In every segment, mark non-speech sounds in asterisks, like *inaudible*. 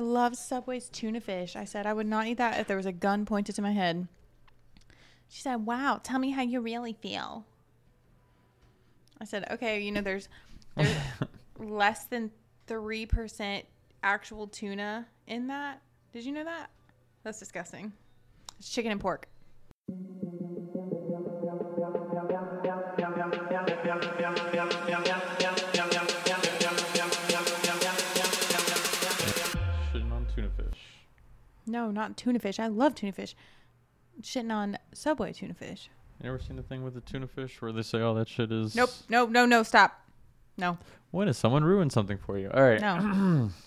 I love Subway's tuna fish. I said I would not eat that if there was a gun pointed to my head. She said, "Wow, tell me how you really feel." I said, "Okay, you know, there's there's less than three percent actual tuna in that. Did you know that? That's disgusting. It's chicken and pork." No, not tuna fish. I love tuna fish. Shitting on Subway tuna fish. You ever seen the thing with the tuna fish where they say, "Oh, that shit is"? Nope. No. No. No. Stop. No. When has someone ruined something for you? All right. No. *clears throat*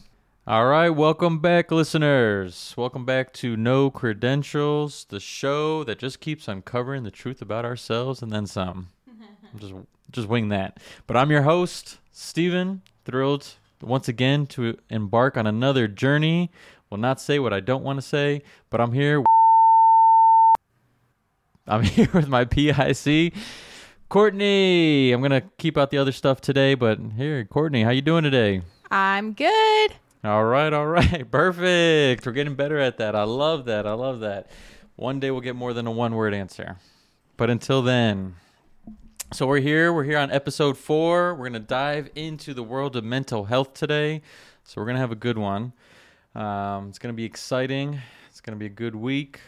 All right, welcome back, listeners. Welcome back to No Credentials, the show that just keeps uncovering the truth about ourselves and then some. *laughs* just, just wing that. But I'm your host, Steven. Thrilled once again to embark on another journey. Will not say what I don't want to say, but I'm here. I'm *laughs* here with my PIC, Courtney. I'm gonna keep out the other stuff today, but here, Courtney, how you doing today? I'm good. All right, all right. *laughs* Perfect. We're getting better at that. I love that. I love that. One day we'll get more than a one word answer. But until then, so we're here. We're here on episode four. We're to dive into the world of mental health today. So we're to have a good one. Um, it's going to be exciting. It's going to be a good week.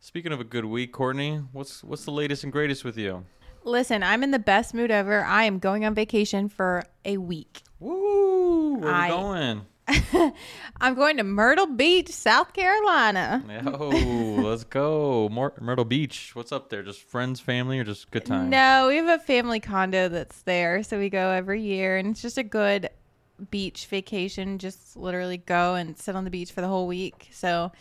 Speaking of a good week, Courtney, what's what's the latest and greatest with you? Listen, I'm in the best mood ever. I am going on vacation for a week. Woo! Where I- we going? *laughs* I'm going to Myrtle Beach, South Carolina. Yo, let's go. Myrtle Beach. What's up there? Just friends, family, or just good time? No, we have a family condo that's there, so we go every year, and it's just a good beach vacation. Just literally go and sit on the beach for the whole week. So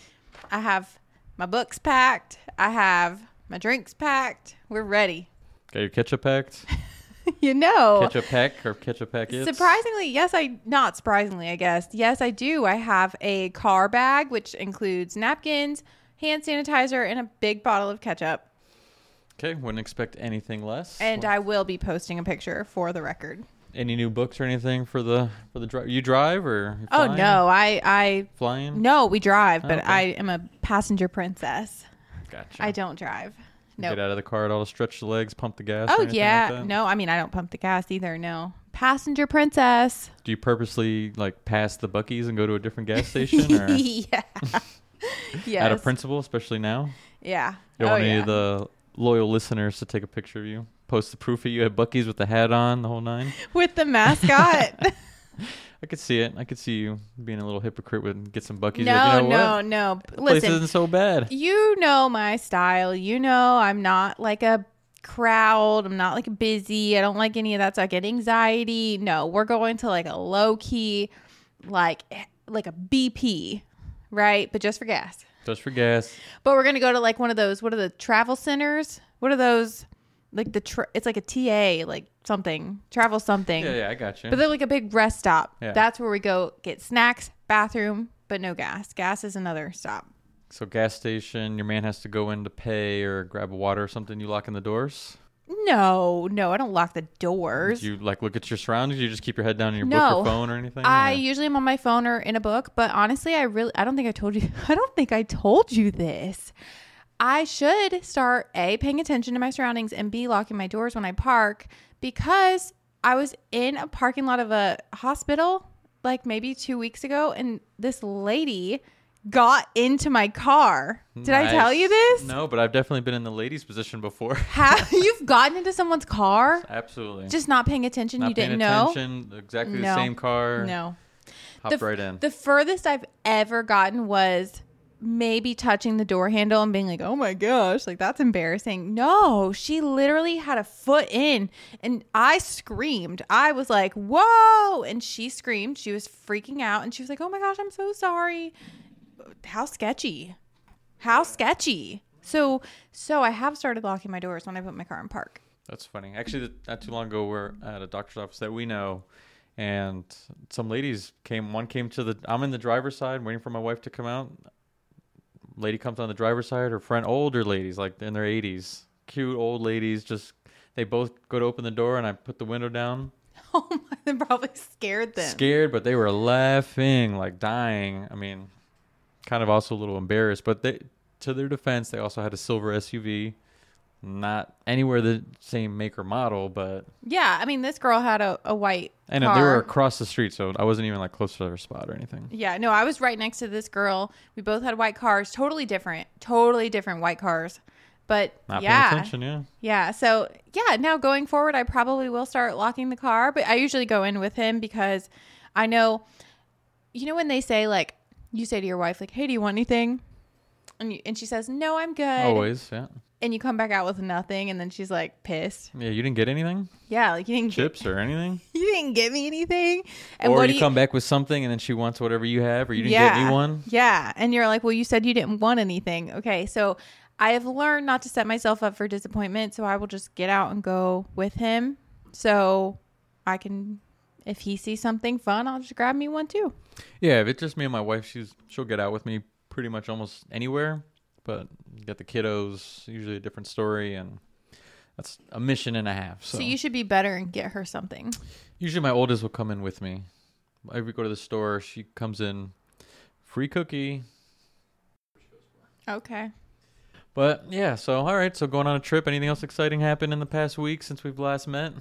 I have my books packed. I have my drinks packed. We're ready. Got your ketchup packed? *laughs* you know. Ketchup pack or ketchup packets? Surprisingly, yes, I not surprisingly, I guess. Yes, I do. I have a car bag which includes napkins, hand sanitizer, and a big bottle of ketchup. Okay, wouldn't expect anything less. And I will be posting a picture for the record. Any new books or anything for the for the drive? You drive or you Oh no, I I flying? no, we drive, but oh, Okay. I am a passenger princess. Gotcha. I don't drive. No. Get out of the car at all stretch the legs, pump the gas. Oh yeah, Like no. I mean, I don't pump the gas either. No, passenger princess. Do you purposely like pass the Buc-ee's and go to a different gas station, or *laughs* yeah. yes. *laughs* out of principle, especially now? Yeah. You don't oh, want any yeah. of the loyal listeners to take a picture of you, post the proof of you at Buc-ee's with the hat on, the whole nine. With the mascot. *laughs* I could see it. I could see you being a little hypocrite with get some Buc-ee's. no, like, you know no, what? no. The place Listen, isn't so bad. you know my style. You know I'm not like a crowd. I'm not like busy. I don't like any of that. So I get anxiety. No, we're going to like a low key, like like a BP, right? But just for gas. Just for gas. But we're gonna go to like one of those. What are the travel centers? What are those? Like the tra- it's like a TA, like something travel something. Yeah, yeah, I got you. But they're like a big rest stop. Yeah. That's where we go get snacks, bathroom, but no gas. Gas is another stop. So gas station, your man has to go in to pay or grab a water or something. You lock in the doors. No, no, I don't lock the doors. Do you like look at your surroundings? You just keep your head down in your No. book or phone or anything? I Or- usually am on my phone or in a book, but honestly, I really I don't think I told you *laughs* I don't think I told you this. I should start A paying attention to my surroundings and B locking my doors when I park because I was in a parking lot of a hospital like maybe 2 weeks ago and this lady got into my car. Did I tell you this? No, but I've definitely been in the lady's position before. *laughs* Have *laughs* you've gotten into someone's car Absolutely. just not paying attention Not you paying didn't know? Exactly No. the same car. No. The, right in. The furthest I've ever gotten was maybe touching the door handle and being like, "Oh my gosh, like that's embarrassing." No, she literally had a foot in and I screamed. I was like, "Whoa!" and she screamed. She was freaking out and she was like, "Oh my gosh, I'm so sorry." How sketchy. How sketchy. So, so I have started locking my doors when I put my car in park. That's funny. Actually, not too long ago, we're at a doctor's office that we know, and some ladies came. One came to the. I'm in the driver's side, waiting for my wife to come out. Lady comes on the driver's side. Her friend, older ladies, like in their 80s, cute old ladies. Just they both go to open the door, and I put the window down. *laughs* Oh my, that probably scared them. scared, but they were laughing, like dying. I mean, kind of also a little embarrassed, but they, to their defense, they also had a silver SUV, not anywhere the same make or model, but Yeah, I mean, this girl had a, a white and car. they were across the street, so I wasn't even like close to their spot or anything. Yeah, no, I was right next to this girl. We both had white cars, totally different, totally different white cars. But Not yeah, paying attention, yeah. yeah. So yeah, now going forward, I probably will start locking the car. But I usually go in with him because I know, you know, when they say like, you say to your wife like, "Hey, do you want anything?" And you, and she says, "No, I'm good." Always, yeah. And you come back out with nothing, and then she's like pissed. Yeah, you didn't get anything, Yeah, like you didn't get, chips or anything, *laughs* you didn't get me anything. And or what you, do come back with something and then she wants whatever you have, or you didn't get me one. Yeah. And you're like, well, you said you didn't want anything. Okay. So I have learned not to set myself up for disappointment. So I will just get out and go with him. So I can, if he sees something fun, I'll just grab me one too. Yeah, if it's just me and my wife, she's she'll get out with me pretty much almost anywhere. But you got the kiddos, usually a different story, and that's a mission and a half. So, So, you should be better and get her something. usually my oldest will come in with me. If we go to the store, she comes in, free cookie. Okay. But yeah, so all right, so going on a trip. Anything else exciting happened in the past week since we've last met?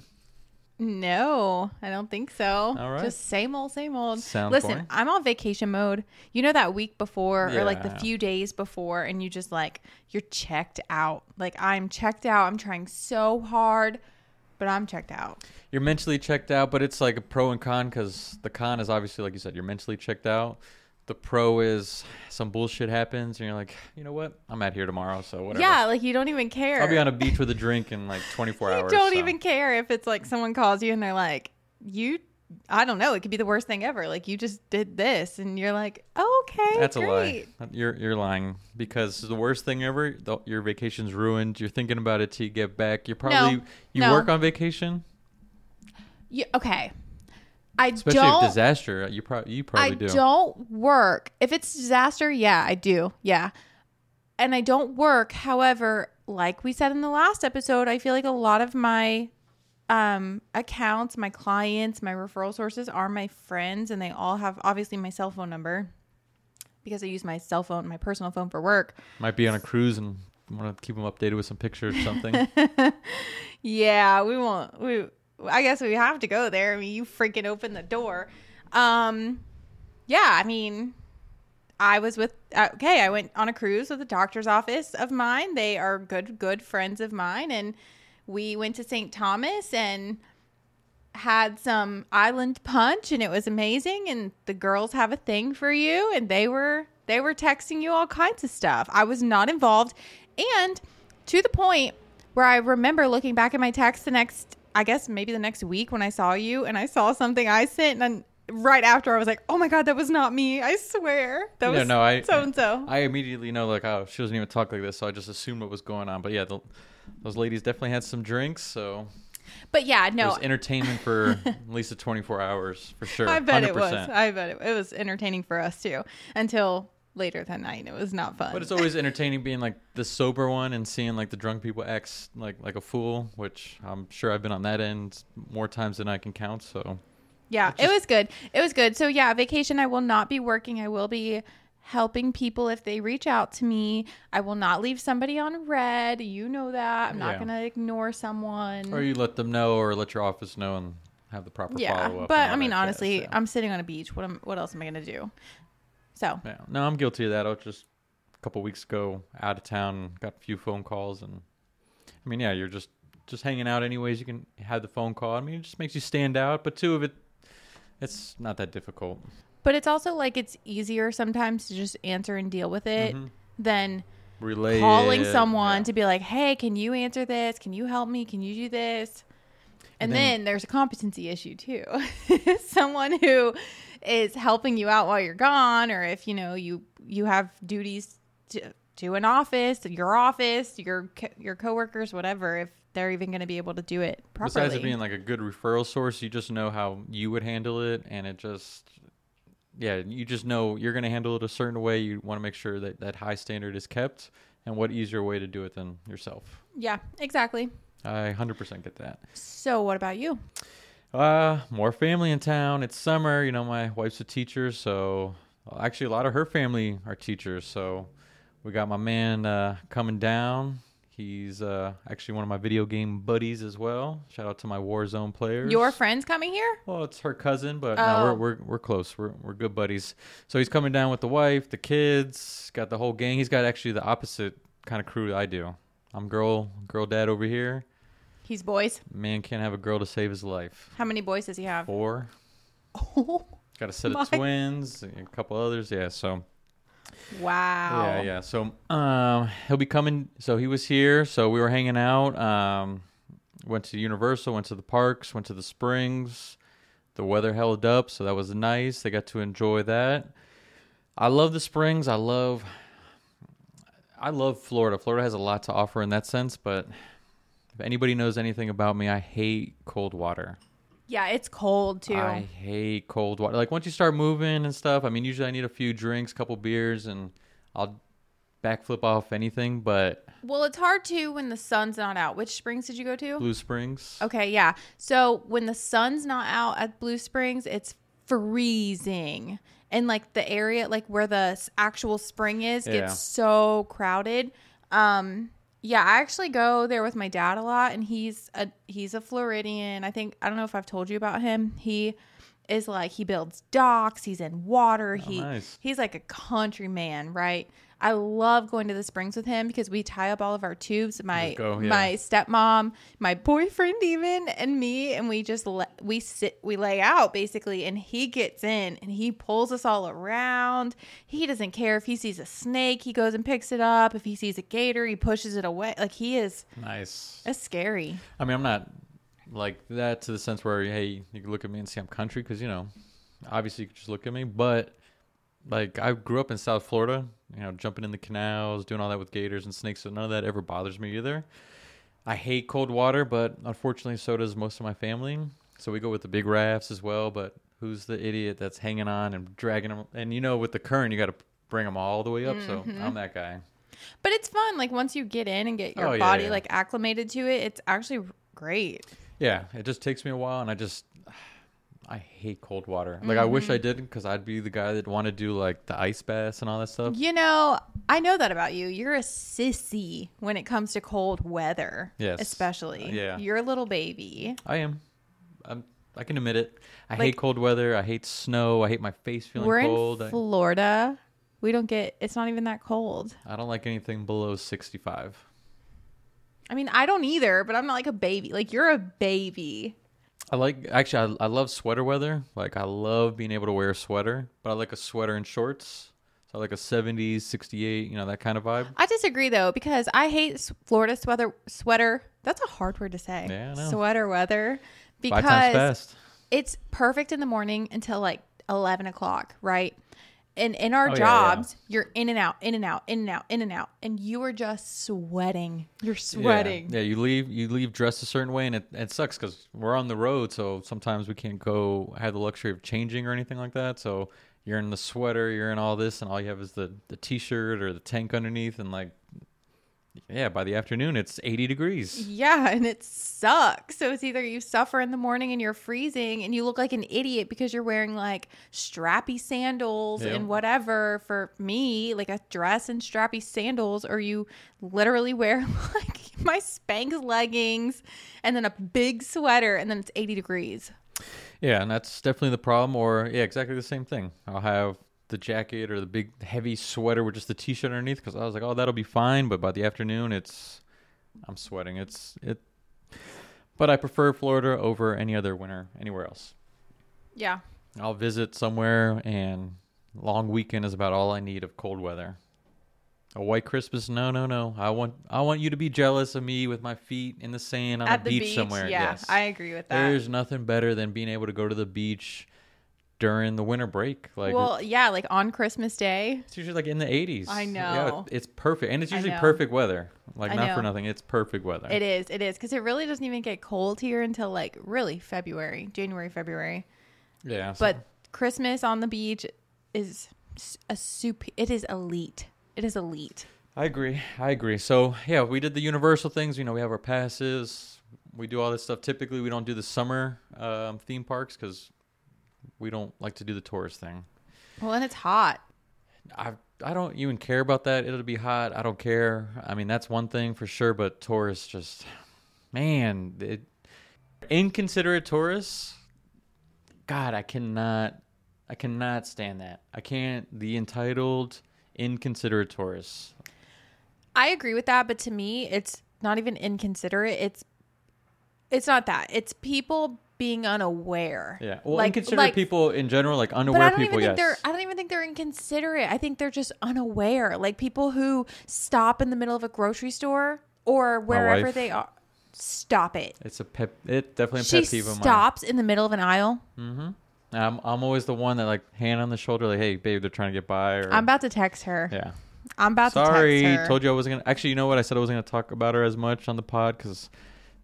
No, I don't think so. All right. Just same old, same old. Sounds Listen, boring. I'm on vacation mode. You know that week before or like the few days before and you just like you're checked out. Like I'm checked out. I'm trying so hard, but I'm checked out. You're mentally checked out, but it's like a pro and con because the con is obviously like you said, you're mentally checked out. The pro is some bullshit happens, and you're like, you know what? I'm out here tomorrow, so whatever. Yeah, like you don't even care. I'll be on a beach with a *laughs* drink in like 24 you hours. You don't so. even care if it's like someone calls you and they're like, "You I don't know, it could be the worst thing ever. Like you just did this and you're like, oh, "Okay, That's a lie. great. You're you're lying because the worst thing ever. The, your vacation's ruined. You're thinking about it till you get back. You probably you no. work on vacation, You, okay. I especially don't if disaster. You probably you probably do. I do. not work. If it's disaster, yeah, I do. Yeah. And I don't work. However, like we said in the last episode, I feel like a lot of my um accounts, my clients, my referral sources are my friends and they all have obviously my cell phone number because I use my cell phone, my personal phone for work. Might be on a cruise and want to keep them updated with some pictures or something. *laughs* Yeah, we won't. We I guess we have to go there. I mean, you freaking opened the door. Um, yeah, I mean, I was with. Uh, okay, I went on a cruise with a doctor's office of mine. They are good, good friends of mine, and we went to St. Thomas and had some island punch, and it was amazing. And the girls have a thing for you, and they were they were texting you all kinds of stuff. I was not involved, and to the point where I remember looking back at my text the next, I guess maybe the next week when I saw you and I saw something I sent and right after I was like, oh my God, that was not me. I swear. That was no, I- so and so. I immediately know like oh she doesn't even talk like this, so I just assumed what was going on. But yeah, the, those ladies definitely had some drinks, so But yeah, no. it was entertainment for *laughs* at least the 24 hours for sure. I bet 100%. it was. I bet it, it was entertaining for us too until later that night. It was not fun. But it's always entertaining being like the sober one and seeing like the drunk people act like like a fool, which I'm sure I've been on that end more times than I can count. So Yeah, It it was good. It was good. So yeah, vacation I will not be working. I will be helping people if they reach out to me. I will not leave somebody on red. You know that. I'm not Yeah. going to ignore someone. or you let them know or let your office know and have the proper yeah, follow up. but I mean honestly, I'm sitting on a beach. What am what else am I going to do? So, yeah, no, I'm guilty of that. I was just a couple weeks ago out of town, got a few phone calls, and I mean, yeah, you're just just hanging out anyways. You can have the phone call. I mean, it just makes you stand out. But two of it, it's not that difficult. but it's also like it's easier sometimes to just answer and deal with it Mhm. than Relay calling it, someone yeah. to be like, "Hey, can you answer this? Can you help me? Can you do this?" And, And then, then- there's a competency issue too. *laughs* someone who is helping you out while you're gone, or if you know you you have duties to, to an office, your office, your co- your coworkers, whatever. If they're even going to be able to do it properly. Besides it being like a good referral source, you just know how you would handle it, and it just, yeah, you just know you're going to handle it a certain way. You want to make sure that that high standard is kept, and what easier way to do it than yourself. yeah, exactly. I 100% get that. So, what about you? Uh, more family in town. It's summer. You know, my wife's a teacher, so actually a lot of her family are teachers. So we got my man uh, coming down. He's uh, actually one of my video game buddies as well. Shout out to my Warzone players. Your friend's coming here? Well, it's her cousin, but Oh. no, we're, we're we're close. We're we're good buddies. So he's coming down with the wife, the kids, got the whole gang. He's got actually the opposite kind of crew I do. I'm girl girl dad over here. He's boys. Man can't have a girl to save his life. How many boys does he have? Four. *laughs* Oh, Got a set My- of twins, a couple others. Yeah, so wow. yeah, yeah. So um, he'll be coming. So he was here. So we were hanging out. Um, went to Universal. Went to the parks. Went to the springs. The weather held up, so that was nice. They got to enjoy that. I love the springs. I love. I love Florida. Florida has a lot to offer in that sense, but if anybody knows anything about me, I hate cold water. Yeah, it's cold too. I hate cold water. Like once you start moving and stuff, I mean, usually I need a few drinks, couple beers, and I'll backflip off anything. But Well, it's hard too when the sun's not out. Which springs did you go to? Blue Springs, Okay, yeah. So when the sun's not out at Blue Springs, it's freezing. And like the area like where the actual spring is Yeah. gets so crowded. Um yeah, I actually go there with my dad a lot and he's a he's a Floridian. I think I don't know if I've told you about him. He is like he builds docks, he's in water. Oh, he nice. he's like a country man, right? I love going to the springs with him because we tie up all of our tubes. My go, yeah. my stepmom, my boyfriend, even, and me, and we just let we sit, we lay out basically, and he gets in and he pulls us all around. He doesn't care if he sees a snake, he goes and picks it up. If he sees a gator, he pushes it away. Like he is, nice. it's scary. I mean, I'm not like that to the sense where hey, you can look at me and see I'm country because you know, obviously you can just look at me, but like I grew up in South Florida, you know, jumping in the canals, doing all that with gators and snakes, so none of that ever bothers me either. I hate cold water, but unfortunately, so does most of my family. So we go with the big rafts as well. But who's the idiot that's hanging on and dragging them? And you know, with the current, you got to bring them all the way up. So mm-hmm. I'm that guy. But it's fun. Like once you get in and get your Oh, yeah, body yeah. like acclimated to it, it's actually great. Yeah, it just takes me a while, and I just I hate cold water. Like I wish I mm-hmm. didn't, because I'd be the guy that want to do like the ice baths and all that stuff. You know, I know that about you. You're a sissy when it comes to cold weather. Yes. Especially. Uh, yeah. You're a little baby. I am. I'm. I can admit it. I Like- hate cold weather. I hate snow. I hate my face feeling We're cold. in I, Florida. We don't get it's not even that cold. I don't like anything below 65. I mean, I don't either, but I'm not like a baby. Like you're a baby. I like actually. I, I love sweater weather. Like I love being able to wear a sweater, but I like a sweater and shorts. So I like a 70s, 68, you know that kind of vibe. I disagree though because I hate s- Florida sweater sweater. That's a hard word to say. Yeah, I know. Sweater weather Five times because fast. it's perfect in the morning until like 11 o'clock, right? And in our Oh, yeah, jobs, you're in and out, in and out, in and out, in and out, and you are just sweating. You're sweating. Yeah, yeah, you leave you leave dressed a certain way, and it, it sucks because we're on the road, so sometimes we can't go have the luxury of changing or anything like that. So you're in the sweater, you're in all this, and all you have is the the t-shirt or the tank underneath, and like, yeah, by the afternoon it's 80 degrees. Yeah, and it sucks. So it's either you suffer in the morning and you're freezing and you look like an idiot because you're wearing like strappy sandals Yeah. and whatever. For me, like a dress and strappy sandals, or you literally wear *laughs* like my Spanx leggings and then a big sweater and then it's 80 degrees. Yeah, and that's definitely the problem. Or yeah, exactly the same thing. I'll have the jacket or the big heavy sweater with just the t-shirt underneath because I was like, oh, that'll be fine. But by the afternoon, it's I'm sweating. It's it. But I prefer Florida over any other winter anywhere else. Yeah. I'll visit somewhere, and long weekend is about all I need of cold weather. A white Christmas? No, no, no. I want I want you to be jealous of me with my feet in the sand on At a the beach, beach, somewhere. Yeah, yes. I agree with that. There's nothing better than being able to go to the beach during the winter break. Like well, yeah, like on Christmas Day. it's usually like in the 80s. I know. Yeah, know. it's perfect, and it's usually perfect weather. Like I not for nothing, it's perfect weather. It is, it is, because it really doesn't even get cold here until like really February, January, February. yeah, so- But Christmas on the beach is a soup. It is elite. It is elite. I agree. I agree. So yeah, we did the universal things. You know, we have our passes. we do all this stuff. Typically, we don't do the summer um, theme parks because we don't like to do the tourist thing. Well, and it's hot. I I don't even care about that. It'll be hot. I don't care. I mean, that's one thing for sure. But tourists, just man, it, inconsiderate tourists. God, I cannot, I cannot stand that. I can't. The entitled, inconsiderate tourists. I agree with that, but to me, it's not even inconsiderate. It's it's not that. It's people being unaware. Yeah. Well, Like- inconsiderate like- people in general, like unaware But I don't people. even think yes. they're I don't even think they're inconsiderate. I think they're just unaware. Like people who stop in the middle of a grocery store or wherever they are. Stop it. It's a pep. It definitely a She pet peeve of mine. stops in the middle of an aisle. Mm-hmm. I'm I'm always the one that like hand on the shoulder, like, hey, babe, they're trying to get by. Or I'm about to text her. yeah. I'm about Sorry, to text her. told you I wasn't gonna. Actually, you know what? I said I wasn't gonna talk about her as much on the pod because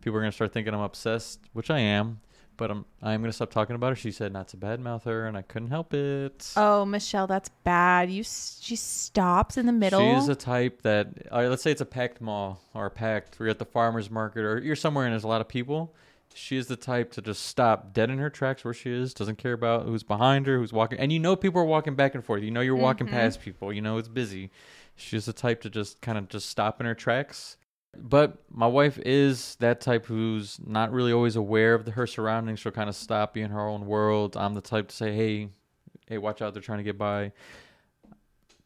people are gonna start thinking I'm obsessed, which I am. But I'm I'm gonna stop talking about her. She said not to badmouth her, and I couldn't help it. Oh, Michelle, that's bad. You s- she stops in the middle. She's a type that, all right, let's say it's a packed mall or a packed, or you're at the farmer's market or you're somewhere and there's a lot of people. She is the type to just stop dead in her tracks where she is, doesn't care about who's behind her, who's walking. And you know people are walking back and forth. You know you're walking Mm-hmm. past people. You know it's busy. She's the type to just kind of just stop in her tracks. But my wife is that type who's not really always aware of the, her surroundings. She'll kind of stop, be in her own world. I'm the type to say, hey, hey, watch out, they're trying to get by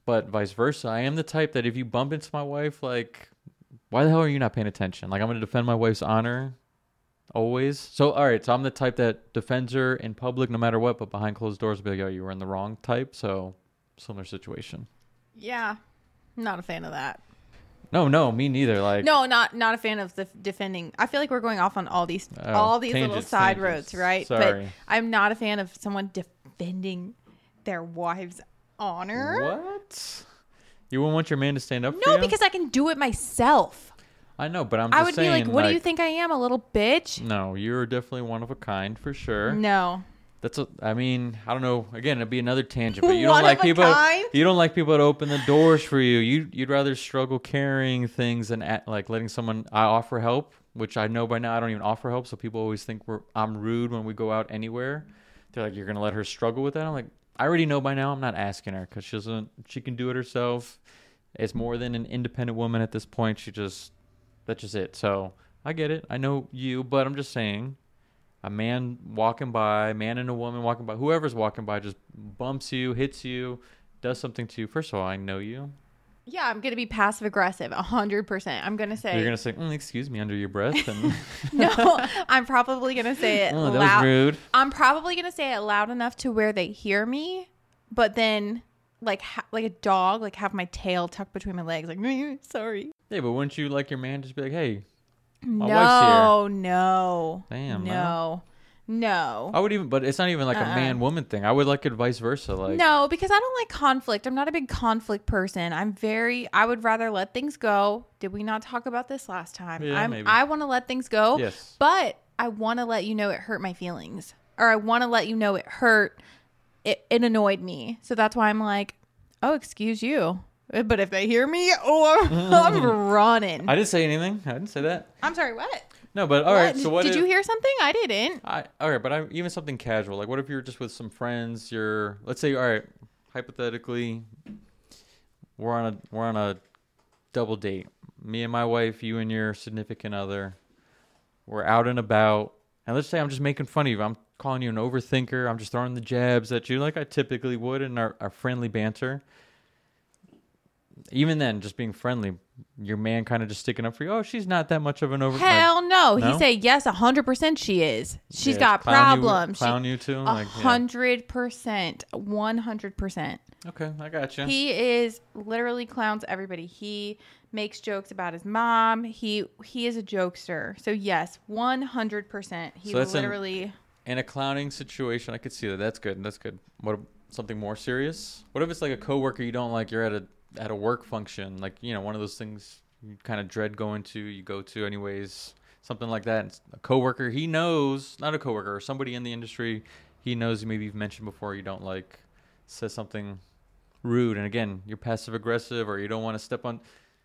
but vice versa. I am the type that if you bump into my wife, like, why the hell are you not paying attention? Like, I'm going to defend my wife's honor always. So, all right. So, I'm the type that defends her in public no matter what, but behind closed doors, be like, oh, you were in the wrong type. So, similar situation. yeah. Not a fan of that. No, no, me neither. Like, No, not not a fan of the defending. I feel like we're going off on all these Oh, all these little side tangents. roads, right? Sorry. But I'm not a fan of someone defending their wife's honor. what? You wouldn't want your man to stand up for No, because I can do it myself. I know, but I'm just I would saying, be like, "What do you think I am, a little bitch?" No, you're definitely one of a kind for sure. No. That's a, I mean, I don't know. Again, it'd be another tangent, but *laughs* you don't like people. kind? You don't like people to open the doors for you. You you'd rather struggle carrying things and at, like letting someone. I offer help, which I know by now I don't even offer help. So people always think we're I'm rude when we go out anywhere. They're like, you're gonna let her struggle with that. I'm like, I already know by now. I'm not asking her because she doesn't. She can do it herself. It's more than an independent woman at this point. She just that's just it. So I get it. I know you, but I'm just saying a man walking by, man and a woman walking by, whoever's walking by just bumps you, hits you, does something to you. First of all, I know you. Yeah, I'm gonna be passive aggressive, a hundred percent. I'm gonna say You're gonna say, mm, "Excuse me," under your breath, and *laughs* no. I'm probably gonna say it *laughs* oh, that loud. was rude. I'm probably gonna say it loud enough to where they hear me, but then like ha- like a dog, like have my tail tucked between my legs, like *laughs* sorry. Yeah, but wouldn't you like your man just be like, "Hey, My wife's no, no, Damn, no. no, no, I would even," but it's not even like a Uh-uh. man woman thing. I would like it vice versa. Like, no, because I don't like conflict. I'm not a big conflict person. I'm very. I would rather let things go. Did we not talk about this last time? Yeah, I'm, maybe. I want to let things go. Yes. but I want to let you know it hurt my feelings, or I want to let you know it hurt. It, it annoyed me, so that's why I'm like, oh, excuse you. But if they hear me, oh, I'm, *laughs* I'm *laughs* running. I didn't say anything. I didn't say that. I'm sorry. What? No, but all right. What? So what? Did if- you hear something? I didn't. I all right, but I even something casual. Like, what if you're just with some friends? You're let's say, all right, hypothetically, we're on a we're on a double date. Me and my wife, you and your significant other. We're out and about, and let's say I'm just making fun of you. I'm calling you an overthinker. I'm just throwing the jabs at you like I typically would in our, our friendly banter. Even then, just being friendly, your man kind of just sticking up for you. Oh, she's not that much of an over. like, Hell no. No? He said yes, hundred percent. She is. She's yeah, got clown you- problems. She- Clown you too. Hundred percent, one hundred percent. Okay, I got you. He is literally clowns everybody. He makes jokes about his mom. He he is a jokester. So yes, one hundred percent. He So that's an- literally. In a clowning situation, I could see that. That's good. That's good. What something more serious? What if it's like a coworker you don't like? You're at a at a work function, like you know, one of those things you kind of dread going to. You go to anyways, something like that. And a coworker, he knows, not a coworker, or somebody in the industry, he knows. Maybe you've mentioned before you don't like, says something rude, and again, you're passive aggressive, or you don't want to step on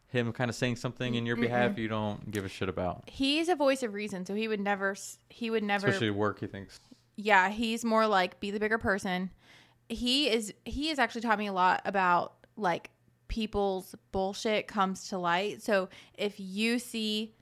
him kind of saying something in your behalf you don't give a shit about. He's a voice of reason, so he would never. He would never. Especially work, he thinks. yeah, he's more like be the bigger person. He is. He has actually taught me a lot about like people's bullshit comes to light. So if you see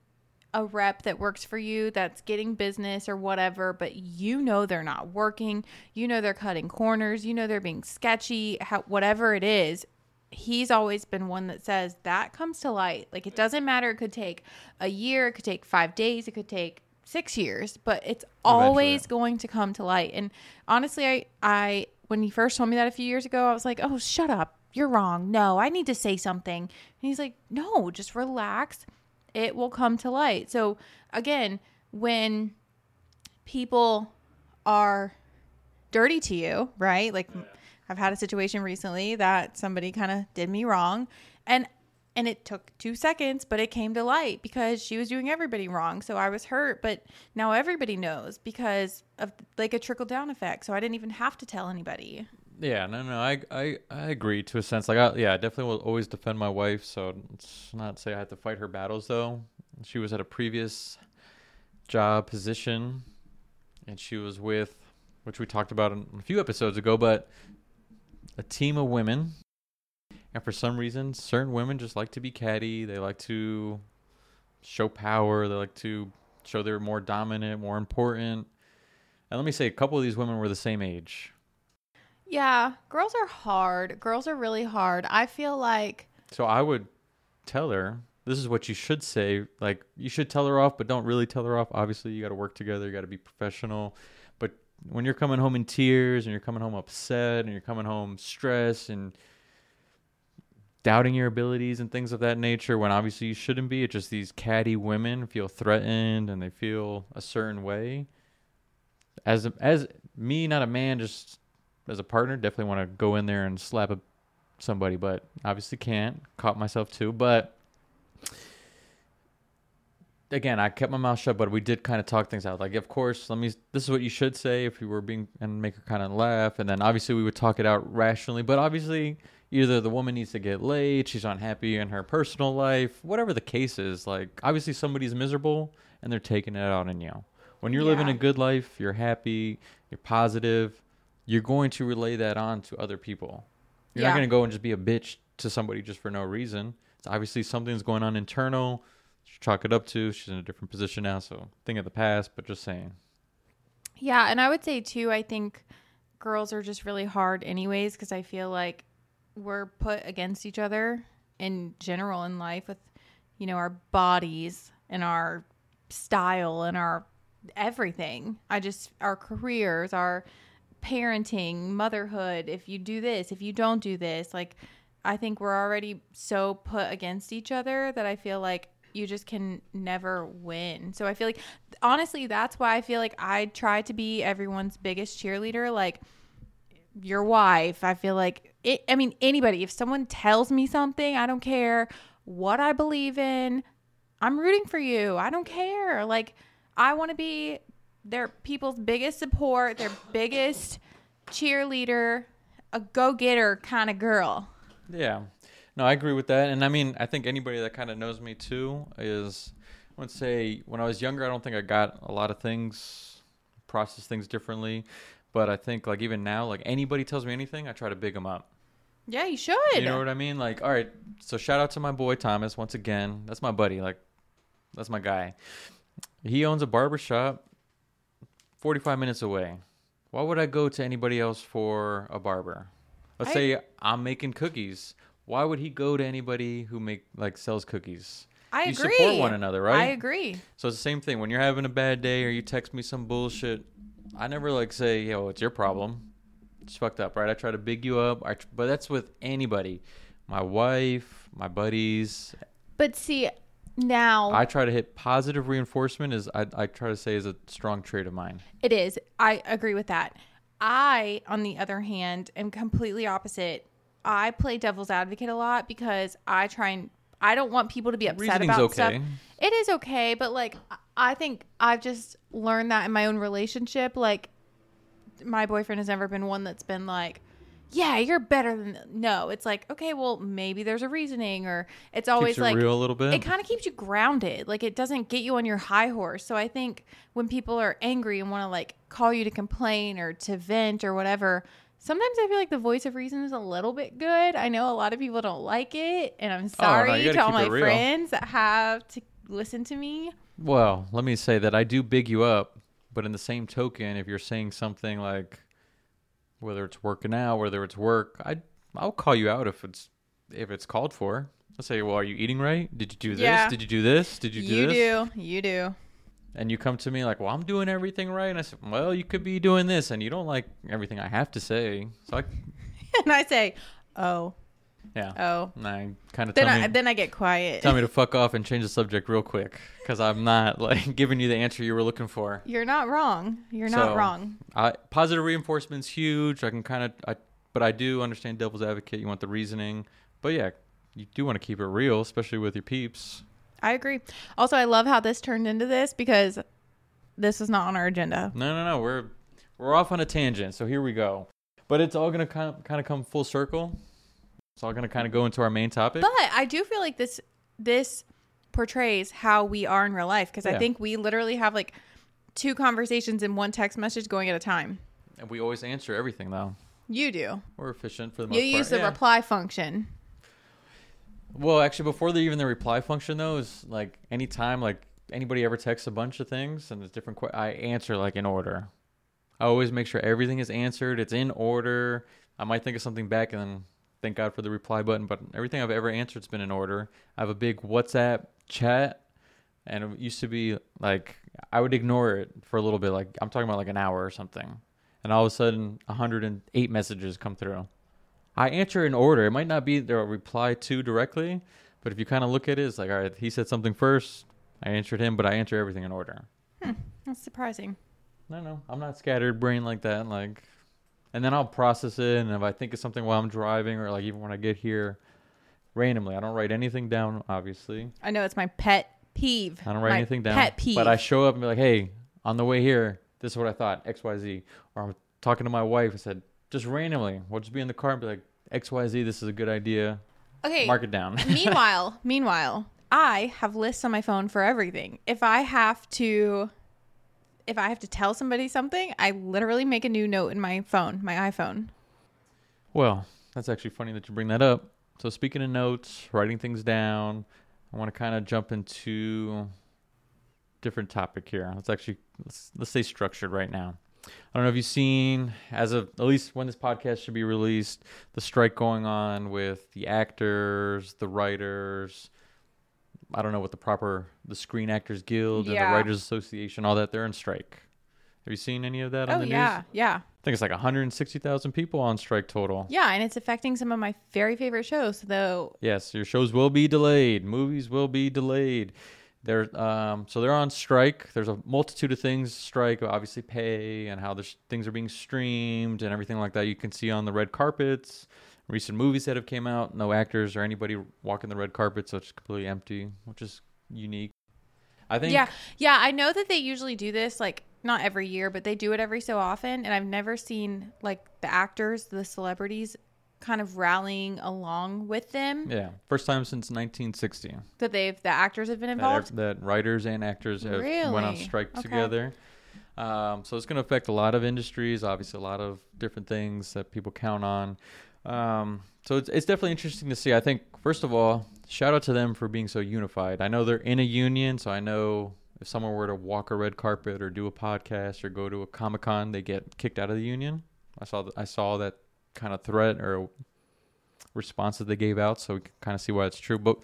a rep that works for you that's getting business or whatever, but you know they're not working, you know they're cutting corners, you know they're being sketchy, how, whatever it is, he's always been one that says that comes to light. Like it doesn't matter. It could take a year, it could take five days, it could take six years, but it's always going to come to light. And honestly, I, I, when he first told me that a few years ago, I was like, oh, shut up. You're wrong. No, I need to say something. And he's like, no, just relax. It will come to light. So again, when people are dirty to you, right? Like I've had a situation recently that somebody kind of did me wrong and and it took 2 seconds, but it came to light because she was doing everybody wrong. So I was hurt, but now everybody knows because of like a trickle down effect. So I didn't even have to tell anybody. Yeah, no, no, I, I, I agree to a sense. Like, I, yeah, I definitely will always defend my wife. So let's not say I have to fight her battles though. She was at a previous job position, and she was with, which we talked about a few episodes ago, but a team of women. And for some reason, certain women just like to be catty. They like to show power. They like to show they're more dominant, more important. And let me say, a couple of these women were the same age. Yeah, girls are hard. Girls are really hard. I feel like So I would tell her this is what you should say. Like you should tell her off, but don't really tell her off. Obviously, you got to work together. You got to be professional. But when you're coming home in tears and you're coming home upset and you're coming home stressed and doubting your abilities and things of that nature, when obviously you shouldn't be, it's just these catty women feel threatened and they feel a certain way. As as me, not a man, just as a partner, definitely want to go in there and slap a somebody, but obviously can't. Caught myself too, but again, I kept my mouth shut, but we did kind of talk things out. Like, of course, let me. This is what you should say if you were being and make her kind of laugh, and then obviously we would talk it out rationally. But obviously, either the woman needs to get laid, she's unhappy in her personal life, whatever the case is. Like, obviously somebody's miserable and they're taking it out on you. When you're living a good life, you're happy, you're positive, you're going to relay that on to other people. You're not going to go and just be a bitch to somebody just for no reason. It's obviously something's going on internal. Chalk it up to she's in a different position now, so thing of the past. But just saying, Yeah, and I would say too, I think girls are just really hard anyways because I feel like we're put against each other in general in life with you know our bodies and our style and our everything. I just our careers, our parenting, motherhood, if you do this, if you don't do this, like I think we're already so put against each other that I feel like you just can never win. So I feel like honestly that's why I feel like I try to be everyone's biggest cheerleader like your wife. I feel like it I mean anybody if someone tells me something, I don't care what I believe in. I'm rooting for you. I don't care. Like I want to be their people's biggest support, their biggest cheerleader, a go-getter kind of girl. yeah, no, I agree with that. And I mean, I think anybody that kind of knows me too is, I would say, when I was younger, I don't think I got a lot of things, process things differently. But I think like even now, like anybody tells me anything, I try to big them up. Yeah, you should. You know what I mean? Like, all right. So shout out to my boy Thomas once again. That's my buddy. Like, that's my guy. He owns a barber shop 45 minutes away. Why would I go to anybody else for a barber? Let's I- say I'm making cookies. Why would he go to anybody who make like sells cookies? I you agree. support one another, right? I agree. So it's the same thing. When you're having a bad day or you text me some bullshit, I never like say, "Yo, it's your problem." It's fucked up, right? I try to big you up, I tr- but that's with anybody. My wife, my buddies. But see, now I try to hit positive reinforcement. Is I, I try to say is a strong trait of mine. It is. I agree with that. I, on the other hand, am completely opposite. I play devil's advocate a lot because I try and I don't want people to be upset Reasoning's about okay. stuff. It is okay, but like I- I think I've just learned that in my own relationship. Like my boyfriend has never been one that's been like, yeah, you're better than th-" no. It's like, okay, well, maybe there's a reasoning or it's always Keeps like real a little bit. it kind of keeps you grounded. Like it doesn't get you on your high horse. So I think when people are angry and want to like call you to complain or to vent or whatever, sometimes I feel like the voice of reason is a little bit good. I know a lot of people don't like it, and I'm Oh, no, sorry to all my friends that have to listen to me. Well, let me say that I do big you up, but in the same token, if you're saying something like whether it's working out, whether it's work, I I'll call you out if it's if it's called for. I'll say, "Well, are you eating right? Did you do this? Yeah. Did you do this? Did you do You this?" do, you do. And you come to me like, "Well, I'm doing everything right." And I said, "Well, you could be doing this," and you don't like everything I have to say. So I, *laughs* and I say, "Oh, yeah, oh." and I kind of Then I me then I get quiet. tell me to *laughs* fuck off and change the subject real quick because I'm not like giving you the answer you were looking for. You're not wrong. You're not wrong. I, positive reinforcement's huge. I can kind of, I, but I do understand devil's advocate. You want the reasoning, but yeah, you do want to keep it real, especially with your peeps. I agree. Also, I love how this turned into this because this is not on our agenda. No, no, no, we're we're off on a tangent, so here we go. But it's all gonna kind of, kind of come full circle. It's all gonna kind of go into our main topic. But I do feel like this this portrays how we are in real life because Yeah. I think we literally have like two conversations in one text message going at a time. and we always answer everything though. You do. We're efficient for the most You part. You use the Yeah. reply function. Well, actually, before the, even the reply function though, is like anytime like anybody ever texts a bunch of things and it's different, que- I answer like in order. I always make sure everything is answered. It's in order. I might think of something back and then thank God for the reply button. But everything I've ever answered's been in order. I have a big WhatsApp chat, and it used to be like I would ignore it for a little bit. Like I'm talking about like an hour or something, and all of a sudden 108 messages come through. I answer in order. It might not be the reply to directly, but if you kind of look at it, it's like, all right, he said something first. I answered him, but I answer everything in order. Hmm, that's surprising. No, no, I'm not scattered brain like that. Like, and then I'll process it, and if I think of something while I'm driving, or like even when I get here, randomly, I don't write anything down. Obviously, I know it's my pet peeve. I don't write My anything down. Pet peeve. But I show up and be like, hey, on the way here, this is what I thought, X, Y, Z. Or I'm talking to my wife. I said, just randomly, we'll just be in the car and be like, X, Y, Z. This is a good idea. okay. Mark it down. *laughs* meanwhile, meanwhile, I have lists on my phone for everything. If I have to if I have to tell somebody something, I literally make a new note in my phone, my iPhone. Well, that's actually funny that you bring that up. So speaking of notes, writing things down, I want to kind of jump into different topic here. Let's actually let's let's stay structured right now. I don't know if you've seen as of at least when this podcast should be released, the strike going on with the actors, the writers. I don't know what the proper the Screen Actors Guild and the Writers Association, all that they're on strike. Have you seen any of that on Oh the yeah, news? yeah. Yeah. I think it's like 160,000 people on strike total. Yeah, and it's affecting some of my very favorite shows, though. Yes, your shows will be delayed. Movies will be delayed. They're um, so they're on strike. There's a multitude of things strike. Obviously, pay and how things are being streamed and everything like that. You can see on the red carpets. Recent movies that have came out, no actors or anybody walking the red carpet, so it's completely empty, which is unique. I think. Yeah, yeah, I know that they usually do this like not every year, but they do it every so often, and I've never seen like the actors, the celebrities kind of rallying along with them Yeah, first time since 1960 that they've the actors have been involved. ev- that writers and actors have went on strike Okay. together. Um, so it's going to affect a lot of industries, obviously a lot of different things that people count on. Um, so it's, it's definitely interesting to see. I think first of all, shout out to them for being so unified. I know they're in a union, so I know if someone were to walk a red carpet or do a podcast or go to a comic con, they get kicked out of the union. I saw th- I saw that kind of threat or response that they gave out, so we can kind of see why it's true. But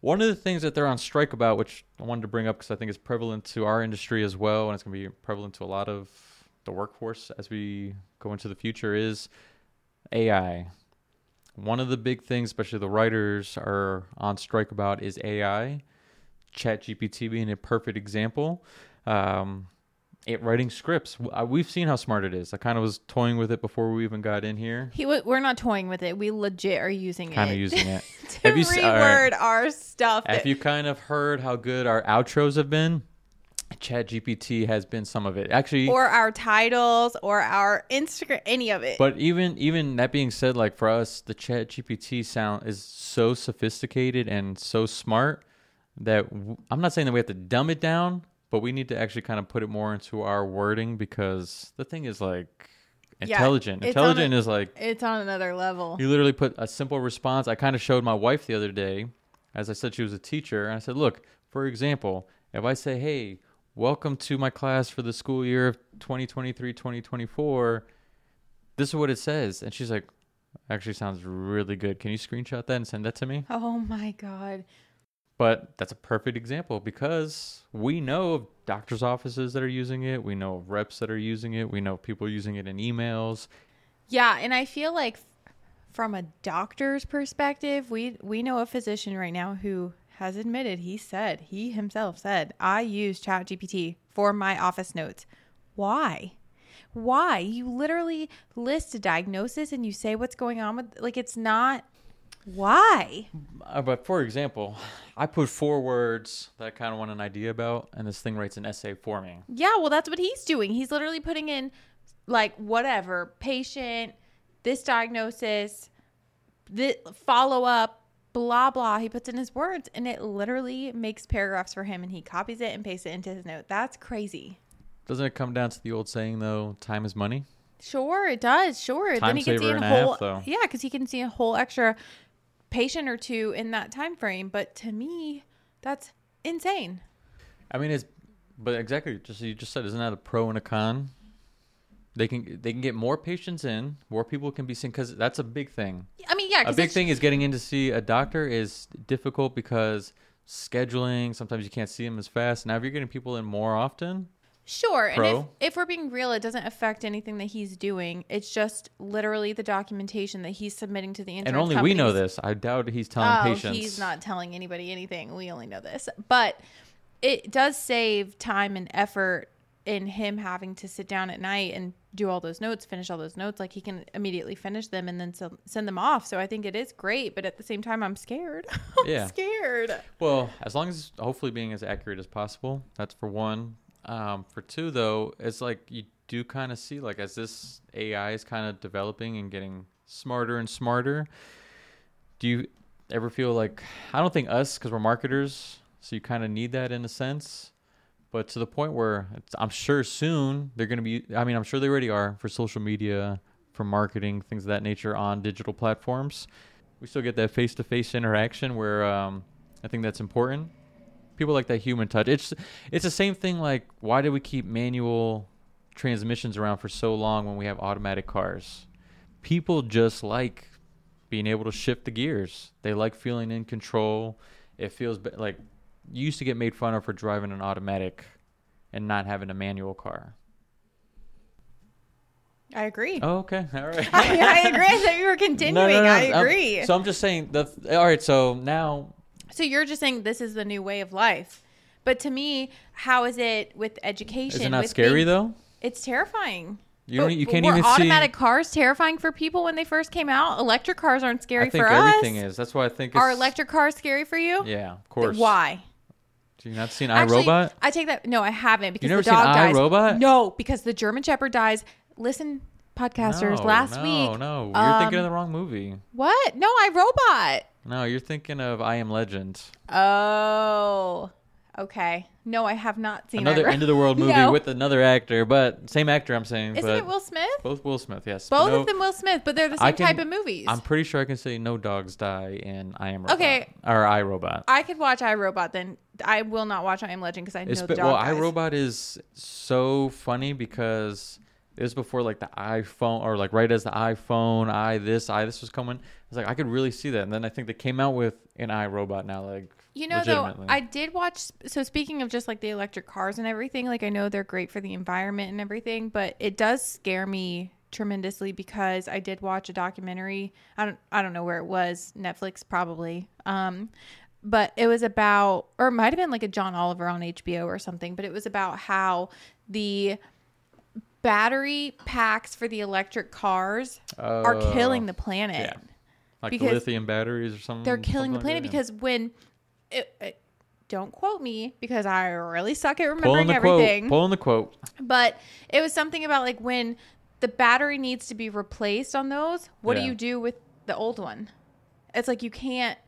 one of the things that they're on strike about, which I wanted to bring up because I think it's prevalent to our industry as well, and it's going to be prevalent to a lot of the workforce as we go into the future, is AI. One of the big things, especially the writers are on strike about, is AI. ChatGPT being a perfect example. Um, it writing scripts. Uh, We've seen how smart it is. I kind of was toying with it before we even got in here. He, w- we're not toying with it. We legit are using Kind it Kind of using it. to *laughs* Have you reword right. our stuff. Have you kind of heard how good our outros have been? Chat GPT has been some of it. Actually, or our titles or our Instagram, any of it. But even even that being said, like for us, the Chat GPT sound is so sophisticated and so smart that w- I'm not saying that we have to dumb it down, but we need to actually kind of put it more into our wording because the thing is like intelligent. on intelligent a- is like it's on another level. you literally put a simple response. I kind of showed my wife the other day, as I said she was a teacher, and I said, look, for example, if I say, hey, welcome to my class for the school year of 2023 2024, this is what it says. And she's like, actually sounds really good. Can you screenshot that and send that to me? Oh my god. But that's a perfect example because we know of doctors' offices that are using it. We know of reps that are using it. We know people using it in emails. Yeah, and I feel like from a doctor's perspective, we we know a physician right now who has admitted he said he himself said I use ChatGPT for my office notes. Why? Why? You literally list a diagnosis and you say what's going on with like it's not why? Uh, but for example, I put four words that I kind of want an idea about, and this thing writes an essay for me. Yeah, well, that's what he's doing. He's literally putting in, like, whatever patient, this diagnosis, the follow up, blah, blah. He puts in his words and it literally makes paragraphs for him and he copies it and pastes it into his note. That's crazy. Doesn't it come down to the old saying though, time is money? Sure, it does. Sure. Time then he can see a whole, half, though. yeah, because he can see a whole extra patient or two in that time frame. But to me, that's insane. I mean, it's but exactly just you just said, isn't that a pro and a con? They can they can get more patients in, more people can be seen because that's a big thing. I mean, yeah, a big thing is getting in to see a doctor is difficult because scheduling. Sometimes you can't see them as fast. Now, if you're getting people in more often, Sure. And Pro. if, if we're being real, it doesn't affect anything that he's doing. It's just literally the documentation that he's submitting to the insurance and only we know this. I doubt he's telling Oh, patients. he's not telling anybody anything. We only know this. But it does save time and effort in him having to sit down at night and do all those notes, finish all those notes. Like he can immediately finish them and then so- send them off. So I think it is great. But at the same time, I'm scared. *laughs* I'm Yeah. scared. Well, as long as hopefully being as accurate as possible. That's for one. Um, for two, though, it's like you do kind of see like as this AI is kind of developing and getting smarter and smarter. Do you ever feel like I don't think us because we're marketers, so you kind of need that in a sense. But to the point where I'm sure soon they're going to be. I mean, I'm sure they already are for social media, for marketing, things of that nature on digital platforms. We still get that face-to-face interaction where um, I think that's important. People like that human touch. It's it's the same thing. Like, why do we keep manual transmissions around for so long when we have automatic cars? People just like being able to shift the gears. They like feeling in control. It feels like used to get made fun of for driving an automatic and not having a manual car. I agree. Oh, okay, *laughs* all right. *laughs* I, I agree. I thought you were *laughs* continuing. I I'm- agree. so I'm just saying the. All right, so now So you're just saying this is the new way of life. But to me, how is it with education? is it not scary being- though? It's terrifying. You. But You can't were even automatic see. cars terrifying for people when they first came out. Electric cars aren't scary I think for everything us. is. That's why I think. It's, Are electric cars scary for you? Yeah, of course. Why? Do you not seen Actually, iRobot? I take that. No, I haven't because never the seen dog dies. iRobot? No, because the German Shepherd dies. Listen, podcasters, no, last no, week. No, you're um, thinking of the wrong movie. What? No, I Robot. No, you're thinking of I Am Legend. Oh, okay. No, I have not seen Another end of the world *laughs* movie No. with another actor, but same actor. I'm saying, Isn't it Will Smith? both Will Smith. Yes, Both No, of them Will Smith, but they're the same can- type of movies. I'm pretty sure I can say no dogs die in I Am Robot. Okay. or I Robot. I could watch I Robot then. I will not watch I Am Legend because I know It's the dog well, dies. iRobot is so funny because it was before like the iPhone or like right as the iPhone, i this, i this was coming. It's like I could really see that, and then I think they came out with an I Robot now, like You know, though. I did watch. So, speaking of just like the electric cars and everything, like I know they're great for the environment and everything, but it does scare me tremendously because I did watch a documentary. I don't, I don't know where it was. Netflix probably. Um, but it was about, or it might have been like a John Oliver on HBO or something. But it was about how the battery packs for the electric cars are Oh, killing the planet yeah. like the lithium batteries or something. they're killing something the planet yeah. because when it, it, Don't quote me because I really suck at remembering the everything. quote. Pulling the quote. But it was something about like when the battery needs to be replaced on those, what Yeah. do you do with the old one? It's like you can't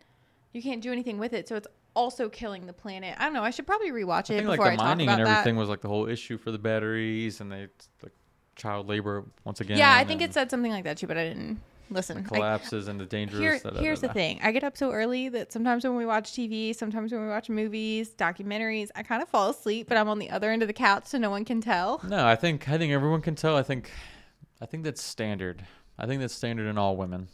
you can't do anything with it, so it's also killing the planet. I don't know. I should probably rewatch it I think like before the I mining and that. everything was like the whole issue for the batteries and they like child labor once again. yeah, I think it said something like that too, but I didn't listen. I- collapses and the dangerous. Here, da, da, da, here's the thing. I get up so early that sometimes when we watch TV, sometimes when we watch movies, documentaries, I kind of fall asleep, but I'm on the other end of the couch so no one can tell. No, I think I think everyone can tell. I think I think that's standard. I think that's standard in all women.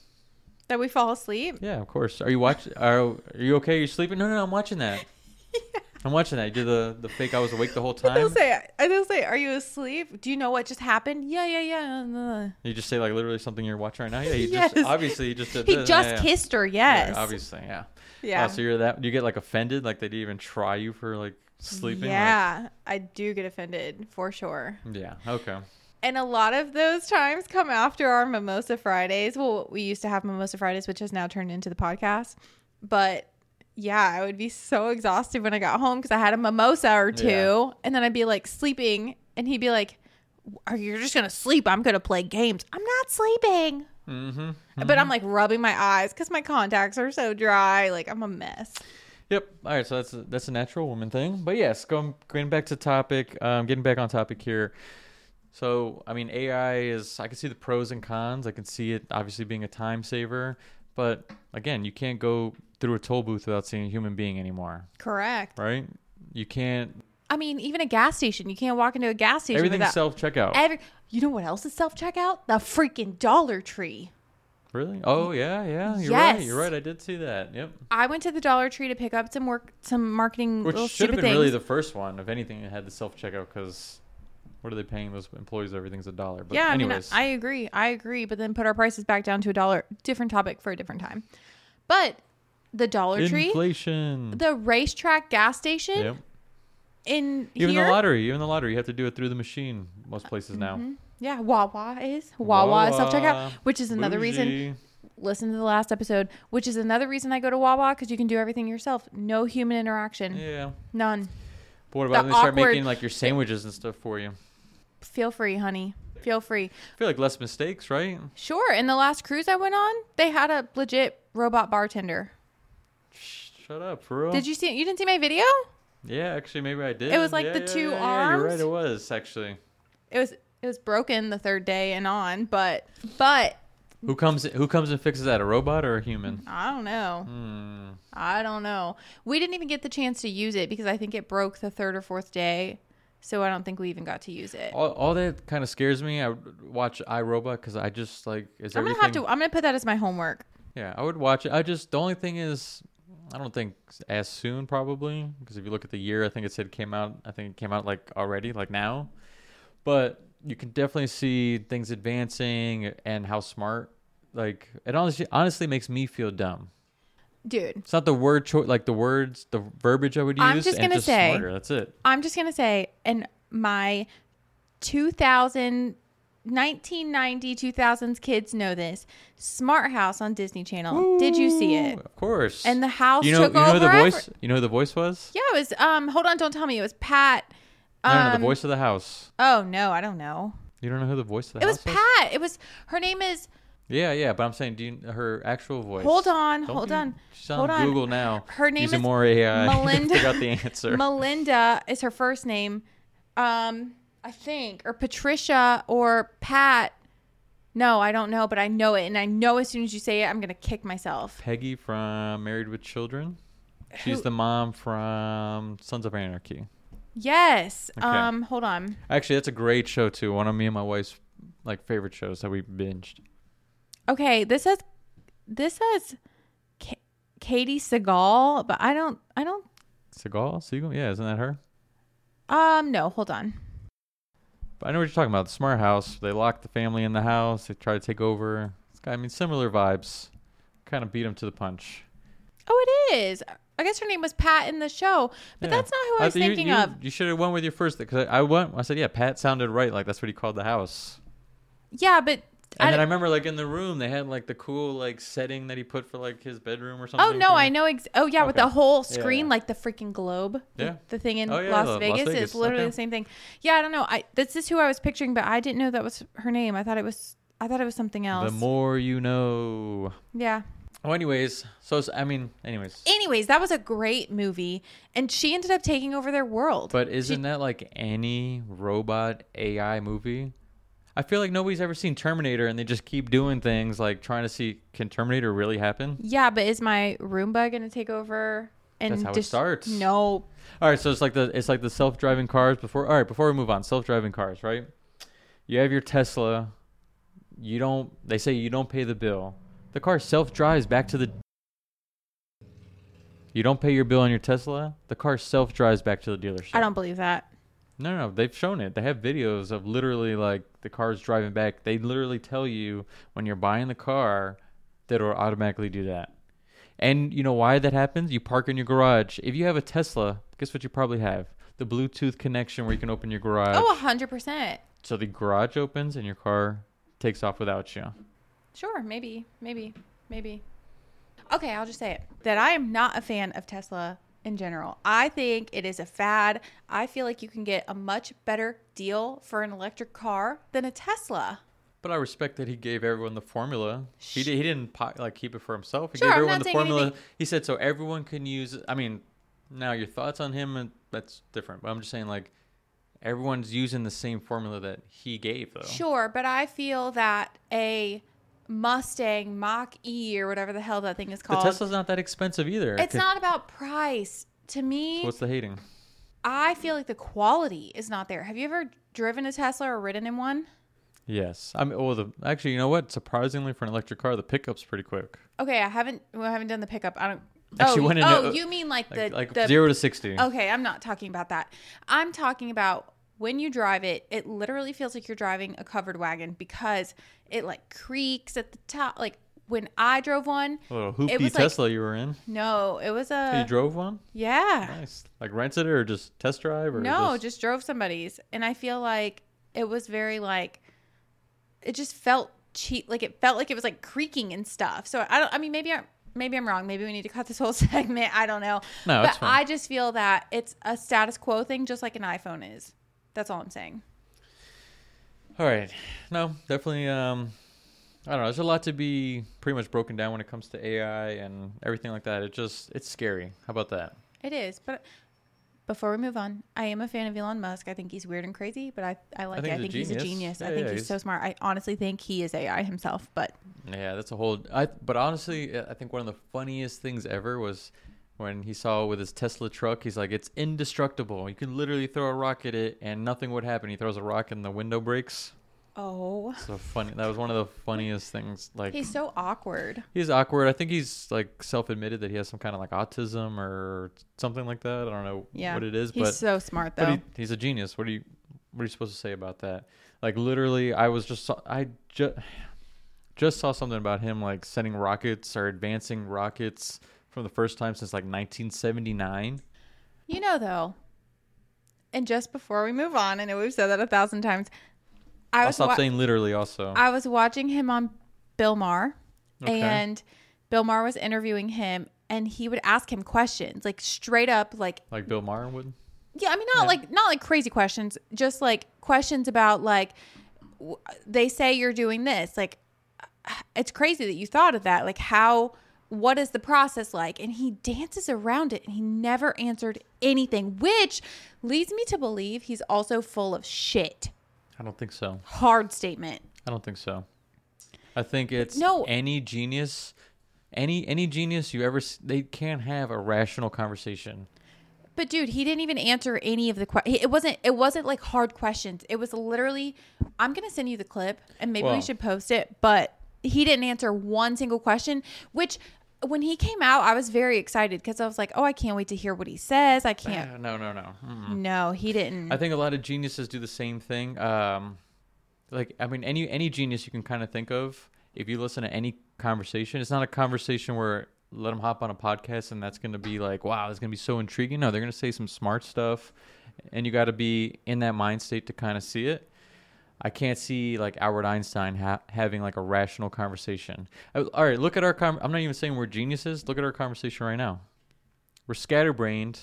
That we fall asleep. Yeah, of course. Are you watching? Are, are you okay? you're sleeping? No, no, no. I'm watching that. *laughs* I'm watching that. You did the the fake. I was awake the whole *laughs* time. They'll say, they'll say, "Are you asleep? Do you know what just happened?" Yeah, yeah, yeah. You just say like literally something you're watching right now. Yeah, you *laughs* Yes. just obviously you just did He this. just yeah, yeah. kissed her. Yeah, Yes. obviously, yeah. Yeah. Oh, so you're that? You get like offended? Like they didn't even try you for like sleeping? Like- Yeah, I do get offended for sure. yeah. Okay. And a lot of those times come after our Mimosa Fridays. Well, we used to have Mimosa Fridays, which has now turned into the podcast. But yeah, I would be so exhausted when I got home because I had a mimosa or two. Yeah. And then I'd be like sleeping. And he'd be like, Are you just going to sleep? I'm going to play games. I'm not sleeping. Mm-hmm. But I'm like rubbing my eyes because my contacts are so dry. Like I'm a mess. Yep. All right. So that's a, that's a natural woman thing. But yes, going going back to topic. Um, getting back on topic here. So I mean, AI is. I can see the pros and cons. I can see it obviously being a time saver. But again, you can't go through a toll booth without seeing a human being anymore, Correct. right? You can't. I mean, even a gas station. You can't walk into a gas station Everything's self checkout. every. You know what else is self checkout? The freaking Dollar Tree. Really? Oh yeah, yeah. You're Yes. right. You're right. I did see that. Yep. I went to the Dollar Tree to pick up some work, some marketing Which little should have been things. really the first one. If anything, it had the self checkout because what are they paying those employees? Everything's a dollar. But yeah, I mean, anyways, I agree. I agree. But then put our prices back down to a dollar. Different topic for a different time. But the Dollar Tree, inflation. the racetrack gas station Yep. in Even here. the lottery. Even the lottery. You have to do it through the machine. Most places now. Mm-hmm. Yeah, Wawa is Wawa, is self checkout, which is another reason. Listen to the last episode, which is another reason I go to Wawa because you can do everything yourself. No human interaction, Yeah. none. But what about The when they start making like your sandwiches and stuff for you? Feel free, honey. Feel free. I feel like less mistakes, right? Sure. In the last cruise I went on, they had a legit robot bartender. Shut up, for real. Did you see? You didn't see my video? Yeah, actually, maybe I did. It was like Yeah, the yeah, two yeah, yeah, You're right. It was actually. It was it was broken the third day and on, but but Who comes? Who comes and fixes that? A robot or a human? I don't know. Hmm. I don't know. We didn't even get the chance to use it because I think it broke the third or fourth day. So I don't think we even got to use it. All, all that kind of scares me. I watch iRobot because I just like is I'm gonna have to. I'm gonna put that as my homework. Yeah, I would watch it. I just the only thing is, I don't think as soon probably because if you look at the year, I think it said came out. I think it came out like already, like now. But you can definitely see things advancing and how smart. Like it honestly, honestly makes me feel dumb. Dude, It's not the word choice, like the words, the verbiage I would use. I'm just gonna just say- smarter. That's it. I'm just gonna say, and my 2000, 1990, 2000s kids know this. Smart House on Disney Channel. Did you see it? Of course. And the house you know, took you know over. the voice. You know who the voice was? Yeah, it was. Um, hold on, don't tell me it was Pat. no, no, no, the um, voice of the house. Oh no, I don't know. You don't know who the voice of the It was house Pat. It was her name is. Yeah, yeah, but I'm saying, do you her actual voice? Hold on, Don't hold be- on, She's on hold on. Google now. Her name using is more AI. *laughs* Melinda- Figure out the answer. Melinda is her first name. Um, I think or Patricia or Pat. No, I don't know, but I know it, and I know as soon as you say it, I'm gonna kick myself. Peggy from Married with Children. She's Who- the mom from Sons of Anarchy. Yes. Okay. Um, hold on. Actually, that's a great show too. One of me and my wife's like favorite shows that we binged. Okay, this says this says Ka- Katey Sagal, but I don't. I don't. Sagal, Sagal, yeah, isn't that her? Um, no, hold on. But I know what you're talking about. The smart house. They lock the family in the house. They try to take over. It's got, I mean, similar vibes. Kind of beat them to the punch. Oh, it is. I guess her name was Pat in the show, but Yeah. that's not who I was you- thinking you, of. You should have went with your first because I, I went. I said, yeah, Pat sounded right. Like that's what he called the house. Yeah, but And I then I remember like in the room they had like the cool like setting that he put for like his bedroom or oh, something. Oh no, I know. Ex- oh yeah, with the whole screen, yeah. like the freaking globe. Yeah. The, thing in Oh, yeah, Las, the Las Vegas, Vegas, is literally okay. the same thing. Yeah, I don't know. I this is who I was picturing, but I didn't know that was her name. I thought it was. I thought it was something else. The more you know. yeah. Oh, anyways, so I mean, anyways. Anyways, that was a great movie, and she ended up taking over their world. But isn't that like any robot AI movie? I feel like nobody's ever seen Terminator, and they just keep doing things like trying to see can Terminator really happen? yeah, but is my Roomba gonna take over? And That's how it starts. No, All right, so it's like the it's like the self driving cars before. All right, before we move on, self driving cars, right? You have your Tesla. You don't. They say you don't pay the bill. The car self drives back to the. You don't pay your bill on your Tesla. The car self drives back to the dealership. I don't believe that. No, no, they've shown it. They have videos of literally like the cars driving back. They literally tell you when you're buying the car that it'll automatically do that. And you know why that happens? You park in your garage. If you have a Tesla, guess what you probably have? The Bluetooth connection where you can open your garage. Oh, 100%. So the garage opens and your car takes off without you. Sure, maybe, maybe, maybe. Okay, I'll just say it that I am not a fan of Tesla in general. I think it is a fad. I feel like you can get a much better deal for an electric car than a Tesla. But I respect that he gave everyone the formula. He, he didn't like keep it for himself. He Sure, gave everyone the formula. anything- He said so everyone can use. it. I mean, now your thoughts on him and that's different. But I'm just saying like everyone's using the same formula that he gave though. Sure, but I feel that a Mustang Mach E or whatever the hell that thing is called. The. Tesla's not that expensive either. it's Could- not about price. To me, What's the hating? I feel like the quality is not there. Have you ever driven a Tesla or ridden in one? Yes. I mean, well, the actually, you know what? Surprisingly, for an electric car, the pickup's pretty quick. Okay, I haven't. Well, I haven't done the pickup. I don't. Actually, oh, in oh, a- you mean like Like, the like the zero to sixty. Okay, I'm not talking about that. I'm talking about when you drive it, it literally feels like you're driving a covered wagon because it like creaks at the top. Like when I drove one, A little it was like- Tesla you were in. no, it was a. you drove one. yeah. Nice. Like rented it or just test drive or No, just, just drove somebody's, and I feel like it was very like it just felt cheap. Like it felt like it was like creaking and stuff. So I don't. I mean, maybe I'm Maybe I'm wrong. Maybe we need to cut this whole *laughs* segment. I don't know. No, but. I just feel that it's a status quo thing, just like an iPhone is. That's all I'm saying. All right. No, definitely. Um, I don't know. There's a lot to be pretty much broken down when it comes to AI and everything like that. It just it's scary. How about that? It is. But before we move on, I am a fan of Elon Musk. I think he's weird and crazy, but I, I like think it. I he's a think he's a genius. genius. I think yeah, he's, he's- so smart. I honestly think he is AI himself. But Yeah, that's a whole. I but honestly, I think one of the funniest things ever was when he saw with his Tesla truck. He's like, "It's indestructible. You can literally throw a rock at it, and nothing would happen." He throws a rock, and the window breaks. oh, So funny. That was one of the funniest things. Like he's so awkward. he's awkward. I think he's like self-admitted that he has some kind of like autism or something like that. I don't know Yeah, what it is, But He's but so smart though. but he, he's a genius. What are you what are you supposed to say about that? Like literally, I was just I just *sighs* just saw something about him like sending rockets or advancing rockets for the first time since like 1979. You know, though, and just before we move on, I know we've said that a thousand times. I I'll was stop wa- saying literally. Also, I was watching him on Bill Maher, Okay. and Bill Maher was interviewing him, and he would ask him questions, like straight up, like like Bill Maher would. yeah, I mean not Yeah. like not like crazy questions, just like questions about like w- they say you're doing this, like *sighs* it's crazy that you thought of that, like how. What is the process like? And he dances around it and he never answered anything, which leads me to believe he's also full of shit. I don't think so. Hard statement. I don't think so. I think it's No. any genius, any any genius you ever they can't have a rational conversation. But dude, he didn't even answer any of the questions. It wasn't. It wasn't like hard questions. It was literally. I'm gonna send you the clip, and maybe we should post it. But he didn't answer one single question. Which, when he came out, I was very excited because I was like, "Oh, I can't wait to hear what he says." I can't. Uh, no, no, no. Mm-mm. No, he didn't. I think a lot of geniuses do the same thing. Um, like I mean, any any genius you can kind of think of. If you listen to any conversation, it's not a conversation where let them hop on a podcast and that's going to be like, wow, it's going to be so intriguing. No, they're going to say some smart stuff, and you got to be in that mind state to kind of see it. I can't see like Albert Einstein ha- having like a rational conversation. Uh, All right, look at our. Com- I'm not even saying we're geniuses. Look at our conversation right now. We're scatterbrained,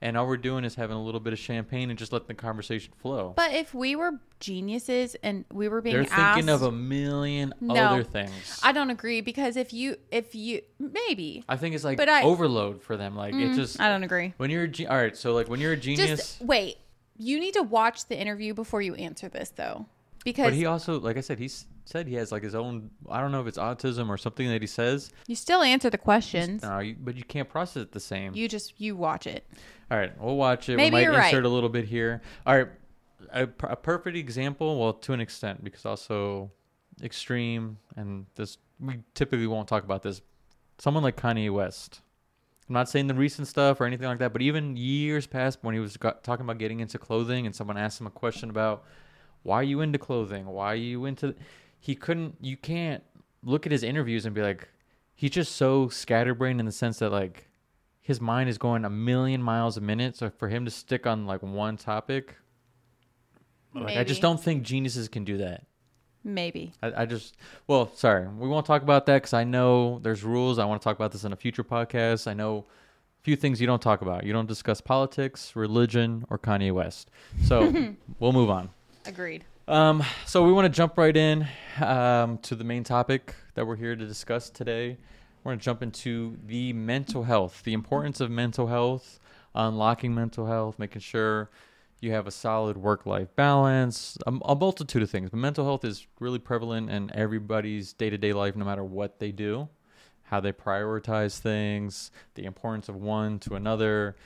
and all we're doing is having a little bit of champagne and just letting the conversation flow. But if we were geniuses and we were being They're thinking asked, of a million No. other things. I don't agree because if you if you maybe I think it's like But I- overload for them. Like it Mm, just I don't agree. when you're a ge- all right. So like when you're a genius, Just wait. You need to watch the interview before you answer this though, because but he also like I said, he said he has like his own. I don't know if it's autism or something that he says. you still answer the questions. No, you, but you can't process it the same. You just you watch it. all right, we'll watch it. Maybe we might you're insert right. a little bit here. All right, a, a perfect example. Well, to an extent, because also extreme, and this we typically won't talk about this. Someone like Kanye West. I'm not saying the recent stuff or anything like that, but even years past when he was got, talking about getting into clothing, and someone asked him a question about why are you into clothing, why are you into, he couldn't. You can't look at his interviews and be like, he's just so scatterbrained in the sense that like his mind is going a million miles a minute. So for him to stick on like one topic, like, I just don't think geniuses can do that. Maybe. I, I just, well, sorry, we won't talk about that because I know there's rules. I want to talk about this in a future podcast. I know a few things you don't talk about. You don't discuss politics, religion, or Kanye West. So *laughs* we'll move on. Agreed. Um, so we want to jump right in um, to the main topic that we're here to discuss today. We're going to jump into the mental health, the importance of mental health, unlocking mental health, making sure you have a solid work-life balance, a, a multitude of things. But mental health is really prevalent in everybody's day-to-day life, no matter what they do, how they prioritize things, the importance of one to another,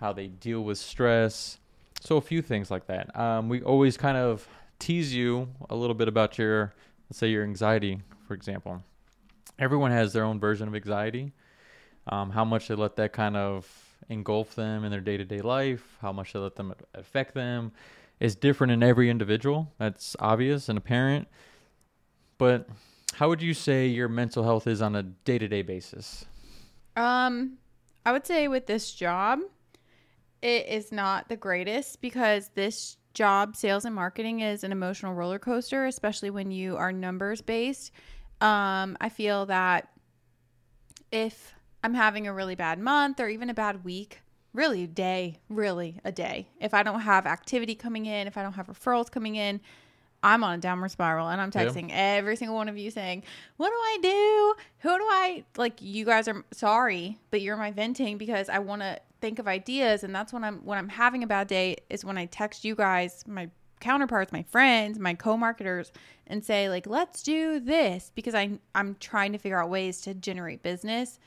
how they deal with stress. So a few things like that. Um, we always kind of tease you a little bit about your, let's say your anxiety, for example. Everyone has their own version of anxiety. Um, how much they let that kind of engulf them in their day to day life, how much they let them affect them, is different in every individual. That's obvious and apparent. But how would you say your mental health is on a day to day basis? Um, I would say with this job, it is not the greatest because this job, sales and marketing, is an emotional roller coaster, especially when you are numbers based. Um, I feel that if I'm having a really bad month or even a bad week, really a day, really a day, if I don't have activity coming in, if I don't have referrals coming in, I'm on a downward spiral and I'm Yeah. texting every single one of you saying, What do I do? Who do I like? You guys are sorry, but you're my venting because I want to think of ideas. And that's when I'm, when I'm having a bad day is when I text you guys, my counterparts, my friends, my co marketers, and say, like, let's do this because I, I'm trying to figure out ways to generate business.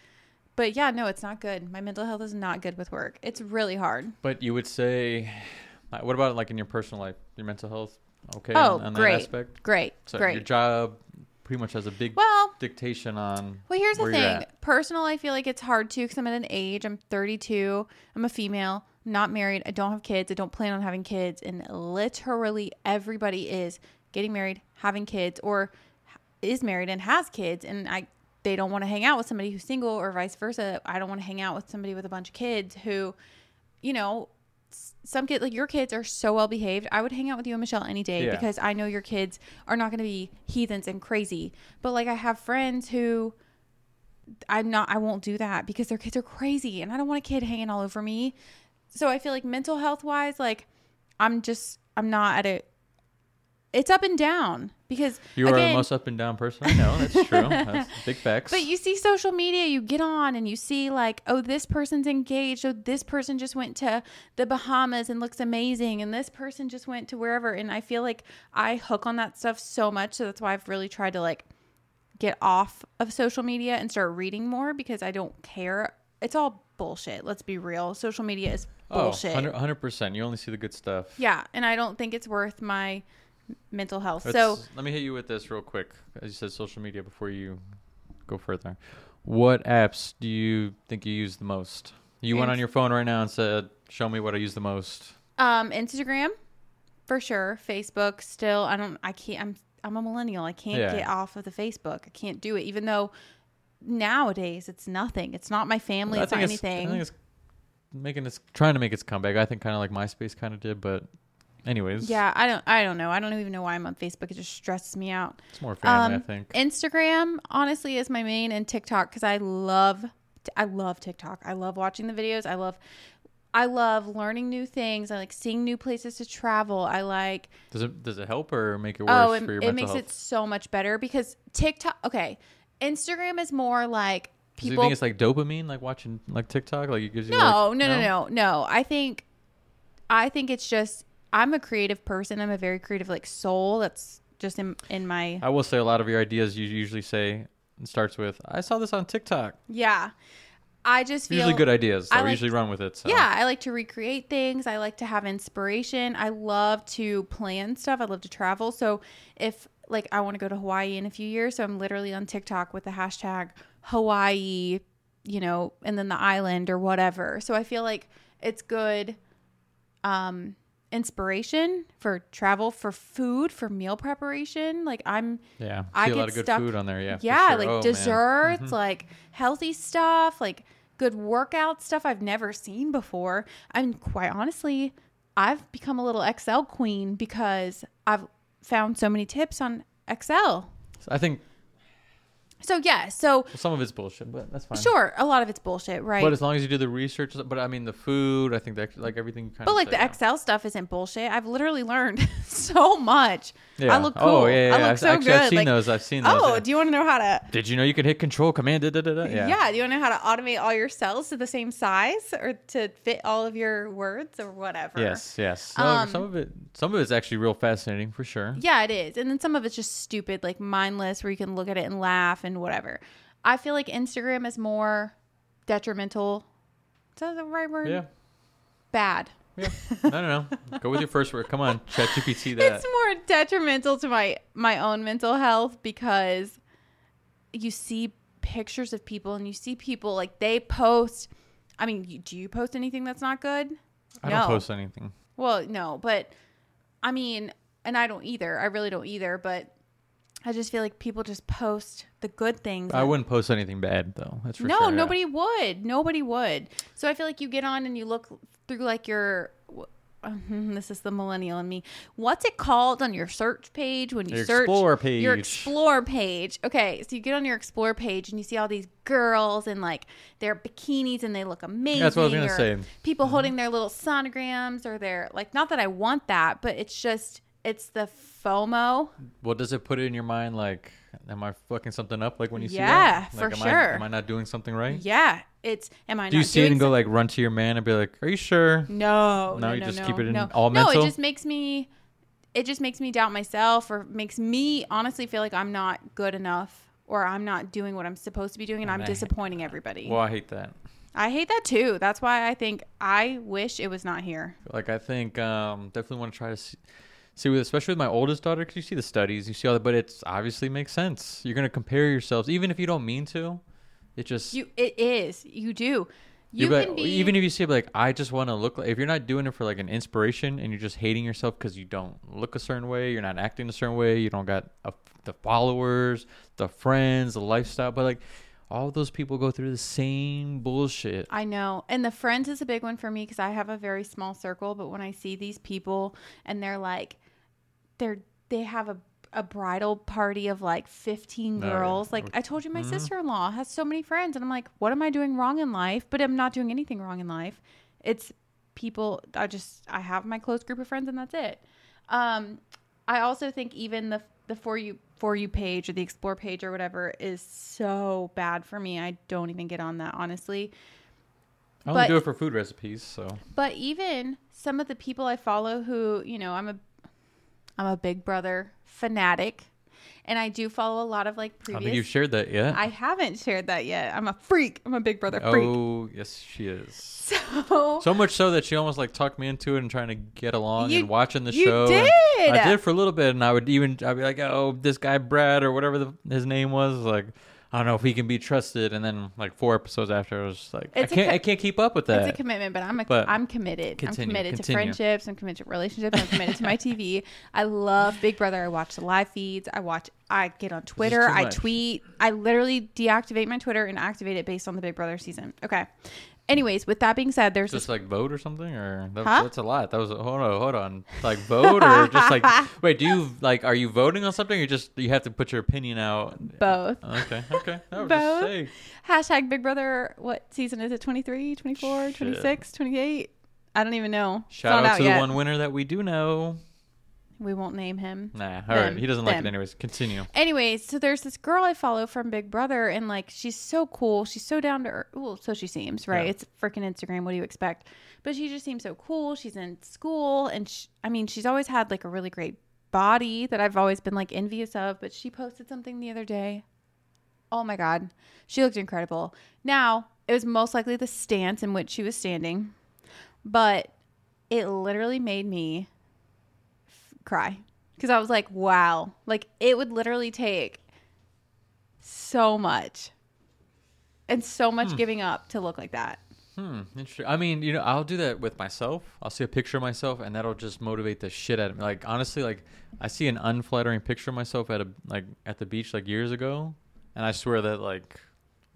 But yeah, no, it's not good. My mental health is not good with work. It's really hard. But you would say, *sighs* what about like in your personal life, your mental health? Okay, Oh, on, on great. that aspect. Great. So great. your job pretty much has a big well, dictation on. Well, here's the thing. Personal, I feel like it's hard too because I'm at an age. I'm 32. I'm a female. I'm not married. I don't have kids. I don't plan on having kids. And literally everybody is getting married, having kids, or is married and has kids. And I, they don't want to hang out with somebody who's single, or vice versa. I don't want to hang out with somebody with a bunch of kids who, you know, some kids like your kids are so well behaved. I would hang out with you and Michelle any day Yeah. because I know your kids are not going to be heathens and crazy. But like I have friends who I'm not I won't do that because their kids are crazy and I don't want a kid hanging all over me. So I feel like mental health wise like I'm just I'm not at a it's up and down because You are the most up and down person I know. That's true. That's *laughs* big facts. but you see social media, you get on and you see like, oh, this person's engaged. Oh, this person just went to the Bahamas and looks amazing. And this person just went to wherever. And I feel like I hook on that stuff so much. So that's why I've really tried to like get off of social media and start reading more because I don't care. It's all bullshit. Let's be real. Social media is oh, bullshit. Oh, 100 percent. You only see the good stuff. Yeah. And I don't think it's worth my mental health. Let's- so let me hit you with this real quick. As you said, social media. Before you go further, what apps do you think you use the most? You went on your phone right now and said, "Show me what I use the most." Um, Instagram, for sure. Facebook, still. I don't. I can't. I'm. I'm a millennial. I can't Yeah. get off of the Facebook. I can't do it. Even though nowadays it's nothing. It's not my family. It's not think anything. I think it's making its trying to make its comeback. I think kind of like MySpace kind of did, but Anyways, Yeah, I don't. I don't know. I don't even know why I'm on Facebook. It just stresses me out. it's more family, Um, I think. Instagram honestly is my main, and TikTok because I love, I love TikTok. I love watching the videos. I love, I love learning new things. I like seeing new places to travel. I like Does it does it help or make it worse oh, it, for your it makes health? it so much better because TikTok. Okay, Instagram is more like Do you people. think it's like dopamine, like watching like TikTok, like it gives you no, like, no, no, no, no. I think, I think it's just I'm a creative person. I'm a very creative like soul. That's just in in my I will say a lot of your ideas you usually say it starts with I saw this on TikTok. yeah. I just feel Usually good ideas. I I like- usually run with it. So. Yeah, I like to recreate things. I like to have inspiration. I love to plan stuff. I love to travel. So if like I want to go to Hawaii in a few years, so I'm literally on TikTok with the hashtag Hawaii, you know, and then the island or whatever. So I feel like it's good um inspiration for travel, for food, for meal preparation. Like I'm Yeah. I See a lot get of good stuck- food on there. Yeah. yeah, sure. like Oh, desserts, Mhm. like healthy stuff, like good workout stuff I've never seen before. I'm quite honestly, I've become a little Excel queen because I've found so many tips on Excel. So I think So yeah, so some of it's bullshit, but that's fine. sure, a lot of it's bullshit, right? But as long as you do the research, but I mean the food, I think that like everything. Kind of but of like the Excel stuff isn't bullshit. I've literally learned *laughs* so much. Yeah. I look cool. Oh yeah, yeah. I look I've, so actually, good. I've seen like, those. I've seen those. oh, yeah. do you want to know how to Did you know you could hit Control Command? Da, da, da? Yeah. Yeah. Do you want to know how to automate all your cells to the same size or to fit all of your words or whatever? Yes. Yes. Um, some of it, some of it's actually real fascinating for sure. Yeah, it is. And then some of it's just stupid, like mindless, where you can look at it and laugh and whatever. I feel like Instagram is more detrimental. Is that the right word? Yeah. Bad. Yeah. No, no, no. Go with your first word. Come on, ChatGPT that. It's more detrimental to my my own mental health because you see pictures of people and you see people like they post. I mean, you, do you post anything that's not good? I don't post anything. Well, no, but I mean, and I don't either. I really don't either. But I just feel like people just post the good things. I wouldn't post anything bad though. That's for no, sure. yeah. nobody would. Nobody would. So I feel like you get on and you look through like your. *laughs* This is the millennial in me. What's it called on your search page when you Your search explore page. Your explore page. Okay, so you get on your explore page and you see all these girls and like their bikinis and they look amazing. That's what I was gonna say. Mm-hmm. People holding their little sonograms or their like. Not that I want that, but it's just it's the FOMO. What does it put in your mind? Like, am I fucking something up? Like when you see Yeah, that? for am sure. I, am I not doing something right? Yeah, it's. Am I? Do you see it and go like run to your man and be like, "Are you sure?" No, No, no, you no, just no, keep it in all No, it just makes me. It just makes me doubt myself, or makes me honestly feel like I'm not good enough, or I'm not doing what I'm supposed to be doing, and I'm I- disappointing everybody. Well, I hate that. I hate that too. That's why I think I wish it was not here. Like, I think um, definitely want to try to see, see with, especially with my oldest daughter, because you see the studies, you see all that, but it's obviously makes sense. You're gonna compare yourselves, even if you don't mean to. It just You, it is. You do. You You'd can be even if you say like I just want to look like if you're not doing it for like an inspiration and you're just hating yourself because you don't look a certain way, you're not acting a certain way, you don't got a, the followers, the friends, the lifestyle, but like all those people go through the same bullshit. I know. And the friends is a big one for me because I have a very small circle. But when I see these people and they're like, they're, they have a, a bridal party of like 15 Oh, yeah. girls. Like I told you, my Mhm. sister in law has so many friends. And I'm like, what am I doing wrong in life? But I'm not doing anything wrong in life. It's people, I just, I have my close group of friends and that's it. Um, I also think even the, the for you for you page or the explore page or whatever is so bad for me. I don't even get on that honestly. I only but- do it for food recipes, so But even some of the people I follow who, you know, I'm a I'm a Big Brother fanatic and I do follow a lot of like I think you've shared that yet. I haven't shared that yet. I'm a freak. I'm a Big Brother oh, freak. oh yes, she is. So So much so that she almost like talked me into it and trying to get along You- and watching the you show. did! I did for a little bit, and I would even I'd be like, "Oh, this guy Brad or whatever the, his name was, like I don't know if he can be trusted." And then like four episodes after, I was just like, "I It's a can't, co- I can't keep up with that." it's a commitment, but I'm a, But I'm committed. continue, I'm committed continue. to friendships. I'm committed to relationships. I'm committed to my *laughs* TV. I love Big Brother. I watch the live feeds. I watch I get on Twitter. I tweet. I literally deactivate my Twitter and activate it based on the Big Brother season. Okay. Anyways, with that being said, there's Just this. like vote or something, or that, Huh? that's a lot. That was hold on, hold on. Like vote or just like *laughs* wait? Do you like? Are you voting on something, or just you have to put your opinion out? Both. Okay, okay. *laughs* Both? Hashtag Big Brother. What season is it? 23, 24, Shit. 26, 28? I don't even know. Shout out to yet. the one winner that we do know. We won't name him. Nah, all right. Them. He doesn't like Them. it anyways. Continue. Anyways, so there's this girl I follow from Big Brother, and like she's so cool. She's so down to earth. Well, so she seems, right? Yeah. It's freaking Instagram. What do you expect? But she just seems so cool. She's in school, and sh I mean, she's always had like a really great body that I've always been like envious of. But she posted something the other day. Oh my god, she looked incredible. Now it was most likely the stance in which she was standing, but it literally made me cry because I was like, wow, like it would literally take so much and so much giving up to look like that. Hmm. Interesting. I mean, you know, I'll do that with myself. I'll see a picture of myself, and that'll just motivate the shit out of me. Like honestly, like I see an unflattering picture of myself at a like at the beach like years ago, and I swear that like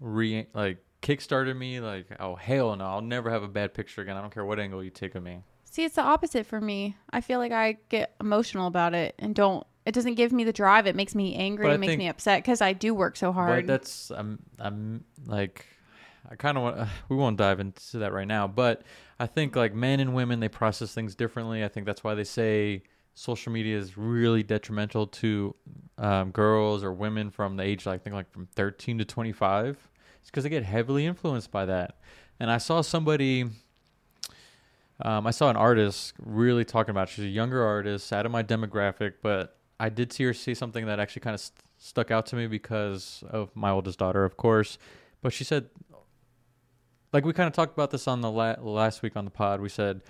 re like kickstarted me. Like, oh hell no, I'll never have a bad picture again. I don't care what angle you take of me. See, it's the opposite for me. I feel like I get emotional about it and don't. It doesn't give me the drive. It makes me angry. But I It makes think- me upset because I do work so hard. that's I'm I'm like I kind of want. Uh, *sighs* we won't dive into that right now, but I think like men and women they process things differently. I think that's why they say social media is really detrimental to um, girls or women from the age like I think like from 13 to 25. It's because they get heavily influenced by that. And I saw somebody. Um, I saw an artist really talking about. She's a younger artist, out of my demographic, but I did see her say something that actually kind of st- stuck out to me because of my oldest daughter, of course. But she said, like we kind of talked about this on the la- last week on the pod. We said,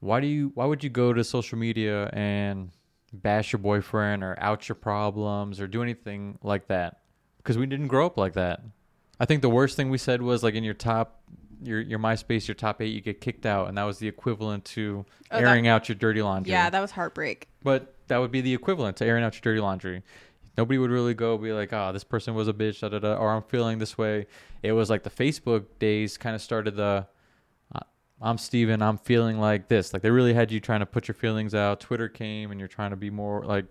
why do you, why would you go to social media and bash your boyfriend or out your problems or do anything like that? Because we didn't grow up like that. I think the worst thing we said was like in your top, your your MySpace, your top eight, you get kicked out, and that was the equivalent to Oh, that- airing out your dirty laundry. yeah, that was heartbreak. But that would be the equivalent to airing out your dirty laundry. Nobody would really go be like, "Oh, this person was a bitch," da da da, or "I'm feeling this way." It was like the Facebook days kind of started the, "I'm Steven, I'm feeling like this." Like they really had you trying to put your feelings out. Twitter came, and you're trying to be more like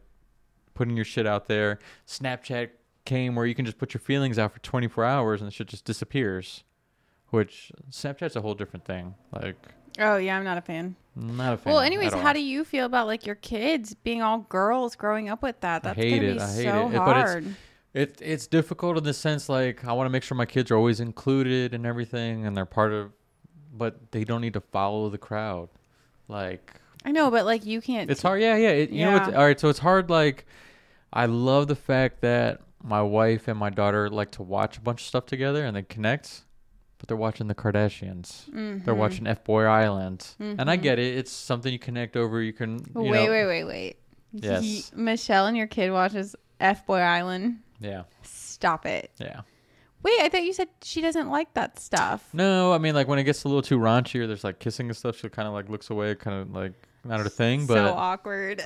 putting your shit out there. Snapchat came, where you can just put your feelings out for 24 hours, and the shit just disappears. Which Snapchat's a whole different thing. Like, Oh yeah, I'm not a fan. not a fan. Well, anyways, how do you feel about like your kids being all girls growing up with that? I That's hate gonna it. be I hate so it. It- but it's- hard. It it's difficult in the sense like I want to make sure my kids are always included and everything, and they're part of, but they don't need to follow the crowd. Like I know, but like you can't. it's hard. Yeah, yeah. It, you know, Yeah. what? all right. So it's hard. Like I love the fact that my wife and my daughter like to watch a bunch of stuff together and they connect, but they're watching the Kardashians. They're Mhm. watching F Boy Island, and I Mhm. get it. It's something you connect over. You can. You wait, know, wait, wait, wait. Yes. Ye- Michelle and your kid watches F Boy Island. Yeah. Stop it. Yeah. Wait, I thought you said she doesn't like that stuff. No, I mean like when it gets a little too raunchy or there's like kissing and stuff, she kind of like looks away, kind of like not her thing. But so awkward.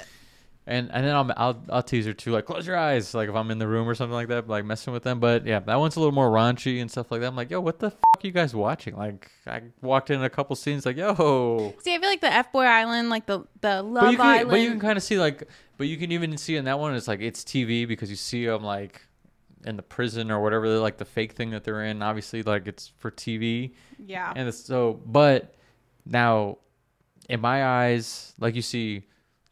And and then I'll, I'll I'll tease her too, like close your eyes, like if I'm in the room or something like that, like messing with them. But yeah, that one's a little more raunchy and stuff like that. I'm like, yo, what the fuck are you guys watching? Like I walked in a couple scenes, like yo. See, I feel like the F Boy Island, like the the Love But you, can, Island. but you can kind of see like, but you can even see in that one, it's like it's TV because you see them like in the prison or whatever, like the fake thing that they're in. Obviously, like it's for TV. yeah. And it's so, but now, in my eyes, like you see,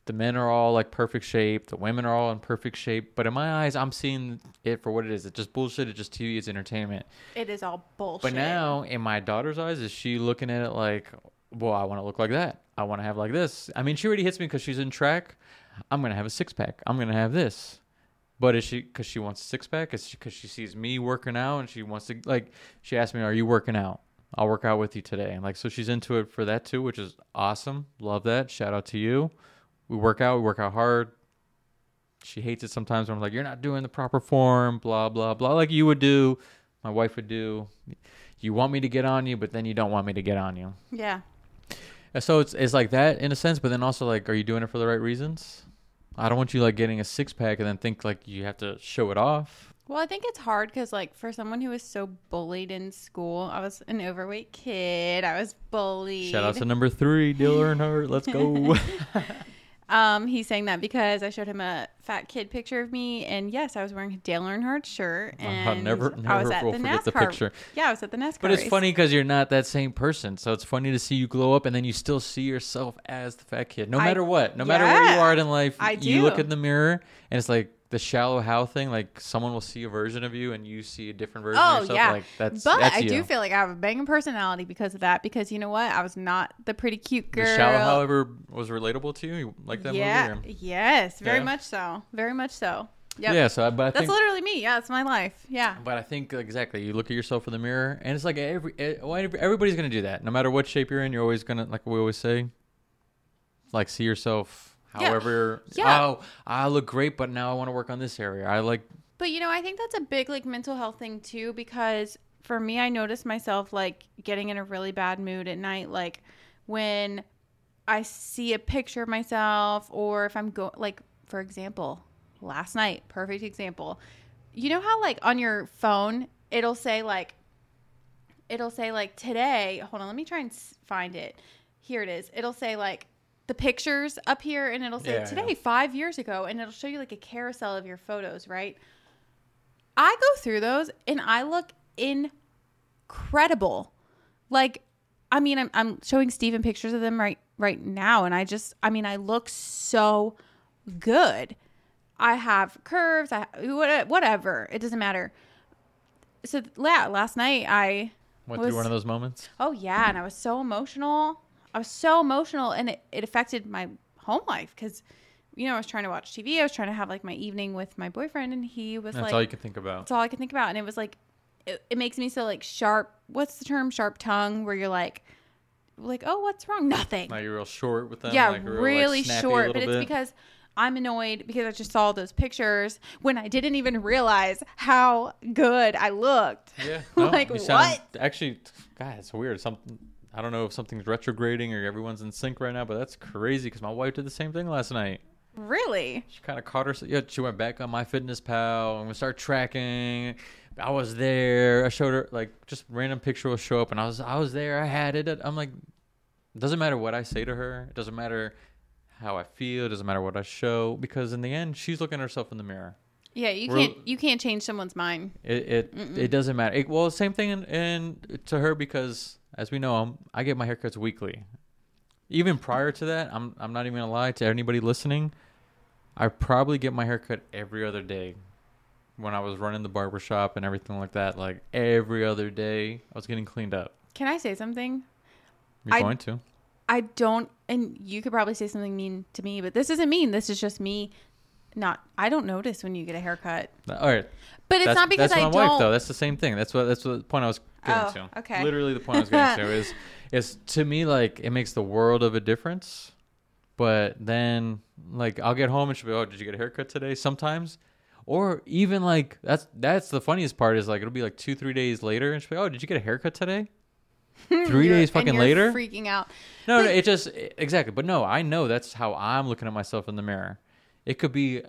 the men are all like perfect shape, the women are all in perfect shape. But in my eyes, I'm seeing it for what it is. It's just bullshit. It's just TV. It's entertainment. It is all bullshit. But now, in my daughter's eyes, is she looking at it like, well, I want to look like that. I want to have like this. I mean, she already hits me because she's in track. I'm gonna have a six pack. I'm gonna have this. But is she because she wants a six pack? Is she because she, sees me working out and she wants to like? She asked me, "Are you working out?" I'll work out with you today. And like, so she's into it for that too, which is awesome. Love that. Shout out to you. We work out. We work out hard. She hates it sometimes when I'm like, "You're not doing the proper form." Blah blah blah. Like you would do, my wife would do. You want me to get on you, but then you don't want me to get on you. yeah. And So it's it's like that in a sense, but then also like, are you doing it for the right reasons? I don't want you like getting a six pack and then think like you have to show it off. Well, I think it's hard because, like, for someone who was so bullied in school, I was an overweight kid. I was bullied. Shout out to number three, Dale Earnhardt. Let's go. *laughs* *laughs* Um, he's saying that because I showed him a fat kid picture of me, and yes, I was wearing a Dale Earnhardt shirt, and I'll never, I was never at the forget NASCAR. the picture. Yeah, I was at the NASCAR. But it's race. funny because you're not that same person. So it's funny to see you glow up and then you still see yourself as the fat kid. No I- matter what, no matter where you are in life, I do. you look in the mirror and it's like the Shallow Hal thing. Like someone will see a version of you and you see a different version Oh of yourself. yeah, Like that's but that's I you. do feel like I have a banging personality because of that. Because you know what, I was not the pretty cute girl. the shallow, however, was relatable to you. You like that yeah, movie? or- yes, very Yeah. much so, very much so. Yep. Yeah. So, I- but I that's think, literally me. Yeah, it's my life. Yeah, but I think exactly. You look at yourself in the mirror and it's like every- everybody's gonna do that. No matter what shape you're in, you're always gonna like we always say, like see yourself. However, Yeah. oh, I look great, but now I want to work on this area. I like But you know, I think that's a big like mental health thing too because for me I notice myself like getting in a really bad mood at night like when I see a picture of myself or if I'm going, like for example, last night, perfect example. You know how like on your phone it'll say like it'll say like today, hold on, let me try and find it. Here it is. It'll say like the pictures up here and it'll say Yeah, today yeah. 5 years ago and it'll show you like a carousel of your photos, right? I go through those and I look incredible. Like, I mean, I'm, I'm showing Steven pictures of them right right now, and I just, I mean, I look so good. I have curves, I what- whatever. It doesn't matter. So yeah, last night I went was- through one of those moments. Oh yeah, and I was so emotional. I was so emotional, and it, it affected my home life because, you know, I was trying to watch TV. I was trying to have like my evening with my boyfriend, and he was That's like, "That's all you can think about. that's all I could think about, and it was like, it, it makes me so like sharp. What's the term? Sharp tongue, where you're like, like, oh, what's wrong? Nothing. Like you're real short with them. yeah, like, real, really a short. But little it's because I'm annoyed because I just saw those pictures when I didn't even realize how good I looked. Yeah. *laughs* No, like what? Actually, God, it's weird. Something I don't know if something's retrograding or everyone's in sync right now, but that's crazy because my wife did the same thing last night. Really? She kind of caught her. Yeah, she went back on my fitness pal and we started tracking. I was there. I showed her like just random picture will show up, and I was I was there. I had it. I'm like, it doesn't matter what I say to her. It doesn't matter how I feel. It doesn't matter what I show because in the end, she's looking at herself in the mirror. Yeah, you We're- can't you can't change someone's mind. It it, it doesn't matter. It, well, same thing in, in to her because as we know, I'm, I get my haircuts weekly. Even prior to that, I'm I'm not even gonna lie to anybody listening. I probably get my haircut every other day. When I was running the barber shop and everything like that, like every other day, I was getting cleaned up. Can I say something? You're I- going to? I don't, and you could probably say something mean to me, but this isn't mean. This is just me. Not, I don't notice when you get a haircut, All right. but it's that's, not because that's I my don't. wife though. That's the same thing. That's what that's what the point I was getting Oh, to. okay. Literally the point I was getting to *laughs* is is to me like it makes the world of a difference. But then like I'll get home and she'll be, Oh, did you get a haircut today? Sometimes. Or even like that's that's the funniest part is like it'll be like two, three days later and she'll be, Oh, did you get a haircut today? *laughs* Three days fucking later? freaking out. No, no, it just exactly. But no, I know that's how I'm looking at myself in the mirror. It could be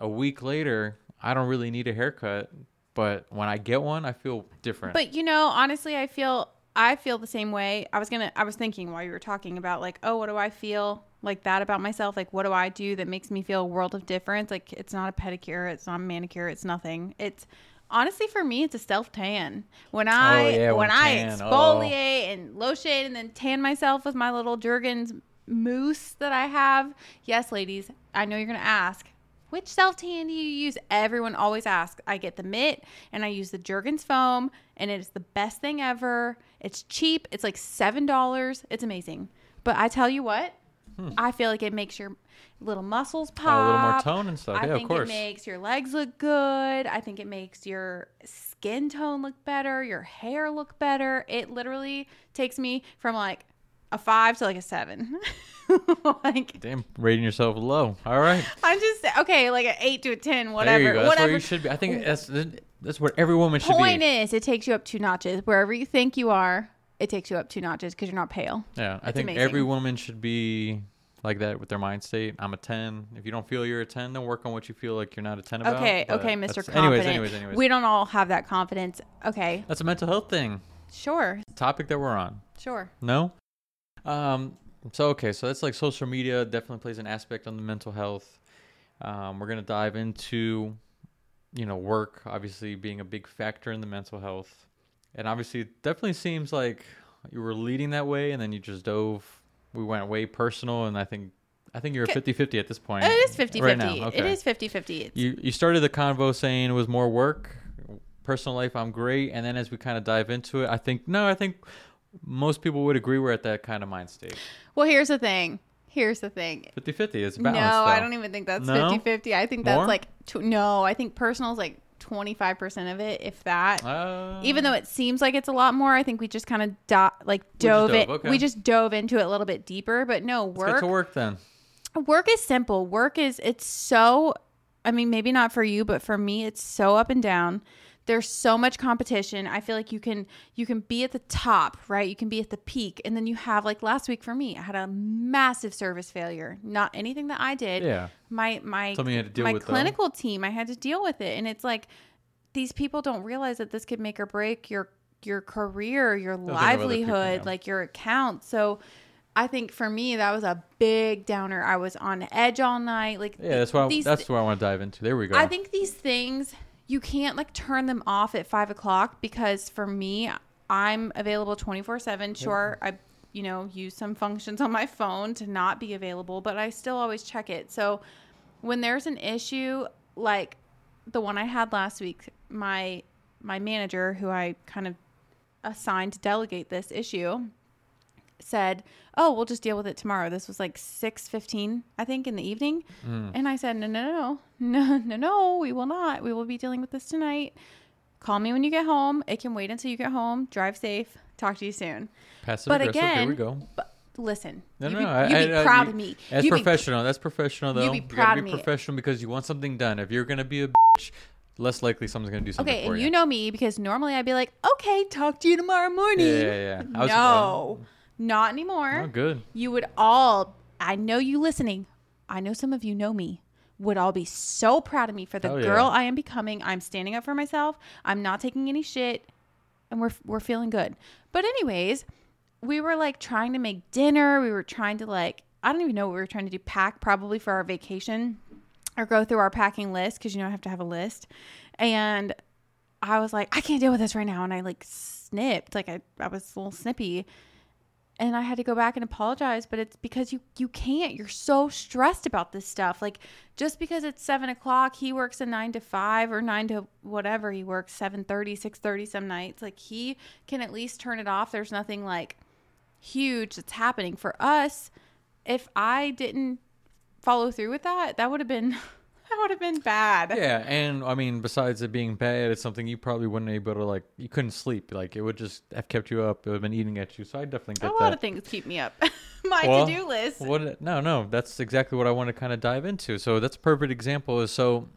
a week later. I don't really need a haircut, but when I get one, I feel different. But you know, honestly, I feel I feel the same way. I was gonna, I was thinking while you were talking about like, oh, what do I feel like that about myself? Like, what do I do that makes me feel a world of difference? Like, it's not a pedicure, it's not a manicure, it's nothing. It's honestly for me, it's a self tan. When oh, I Oh, yeah, when when I oh. exfoliate and lotion and then tan myself with my little Jergens mousse that I have. Yes, ladies, I know you're gonna ask. Which self tan do you use? Everyone always asks. I get the mitt and I use the Jergens foam, and it is the best thing ever. It's cheap. It's like seven dollars. It's amazing. But I tell you what, I feel like it makes your little muscles pop. Hmm. Oh, a little more tone and stuff. I yeah, of think course. it makes your legs look good. I think it makes your skin tone look better, your hair look better. It literally takes me from like a five to like a seven. *laughs* like Damn, rating yourself low. All right, I'm just okay, like an eight to a ten, whatever. there you go. That's whatever. where you should be. I think that's that's where every woman should Point be. is, it takes you up two notches. Wherever you think you are, it takes you up two notches because you're not pale. Yeah, I It's think amazing. every woman should be like that with their mind state. I'm a 10. If you don't feel you're a 10, then work on what you feel like you're not a 10 about. Okay, But okay, Mr. Confident. Anyways, anyways, anyways. We don't all have that confidence. Okay, that's a mental health thing. sure, Topic that we're on. sure. No? Um so okay, so that's like social media definitely plays an aspect on the mental health. Um we're going to dive into you know, work obviously being a big factor in the mental health. And obviously it definitely seems like you were leading that way and then you just dove we went way personal and I think I think you're Okay. 50-50 at this point. It is 50 right 50. now. Okay. is 50 50. You you started the convo saying it was more work, personal life. I'm great, and then as we kind of dive into it, I think no, I think most people would agree we're at that kind of mind state. Well, here's the thing. Here's the thing. 50-50 is No, balanced. I don't even think that's No? 50 50. I think that's More? like, tw- no, I think personal is like 25% of it, if that. Uh, Even though it seems like it's a lot more, I think we just kind of do- like dove dove, it. okay. We just dove into it a little bit deeper. But no, work to work then. work is simple. Work is it's so I mean maybe not for you, but for me it's so up and down. There's so much competition. I feel like you can you can be at the top, right? You can be at the peak and then you have like last week for me, I had a massive service failure. Not anything that I did. Yeah, My my Something had to deal my though. clinical team, I had to deal with it and it's like these people don't realize that this could make or break your your career, your think of other people, livelihood, like your account. So I think for me that was a big downer. I was on edge all night. Like yeah. That's why I, that's what I want to dive into. There we go. I think these things you can't like turn them off at five o'clock because for me, I'm available twenty four seven. Sure, I you know use some functions on my phone to not be available, but I still always check it. So when there's an issue like the one I had last week, my my manager who I kind of assigned to delegate this issue said, "Oh, we'll just deal with it tomorrow." This was like 6:15, I think, in the evening. Mm. And I said, "No, no, no. No, *laughs* no, no, we will not. We will be dealing with this tonight. Call me when you get home. It can wait until you get home. Drive safe. Talk to you soon." Passive but aggressive. Here we go. But listen, No, you no, be, I- you be I- I- proud you- of me. That's you be professional. That's professional, though. You be proud of me. professional because you want something done. If you're gonna be a bitch, less likely someone's gonna do something Okay, and you. you know me because normally I'd be like, "Okay, talk to you tomorrow morning." Yeah, yeah, yeah. I no, not anymore. Oh, good. you would all I know you listening. I know some of you know me. Would all be so proud of me for the Hell yeah. girl I am becoming. I'm standing up for myself. I'm not taking any shit and we're we're feeling good. But anyways, we were like trying to make dinner. We were trying to like I don't even know what we were trying to do pack probably for our vacation or go through our packing list cuz you know I have to have a list. And I was like, I can't deal with this right now and I like snipped. Like I I was a little snippy and I had to go back and apologize, but it's because you you can't. You're so stressed about this stuff. Like just because it's seven o'clock, he works a nine to five or nine to whatever he works, 7.30, 6.30 some nights. Like he can at least turn it off. There's nothing like huge that's happening for us. If I didn't follow through with that, that would have been *laughs* that would have been bad. Yeah, and I mean, besides it being bad, it's something you probably wouldn't be able to like. You couldn't sleep. Like it would just have kept you up. It would have been eating at you. So I definitely a lot that. of things keep me up. *laughs* My Well, to-do list. What? No, no. That's exactly what I want to kind of dive into. So that's a perfect example. Is so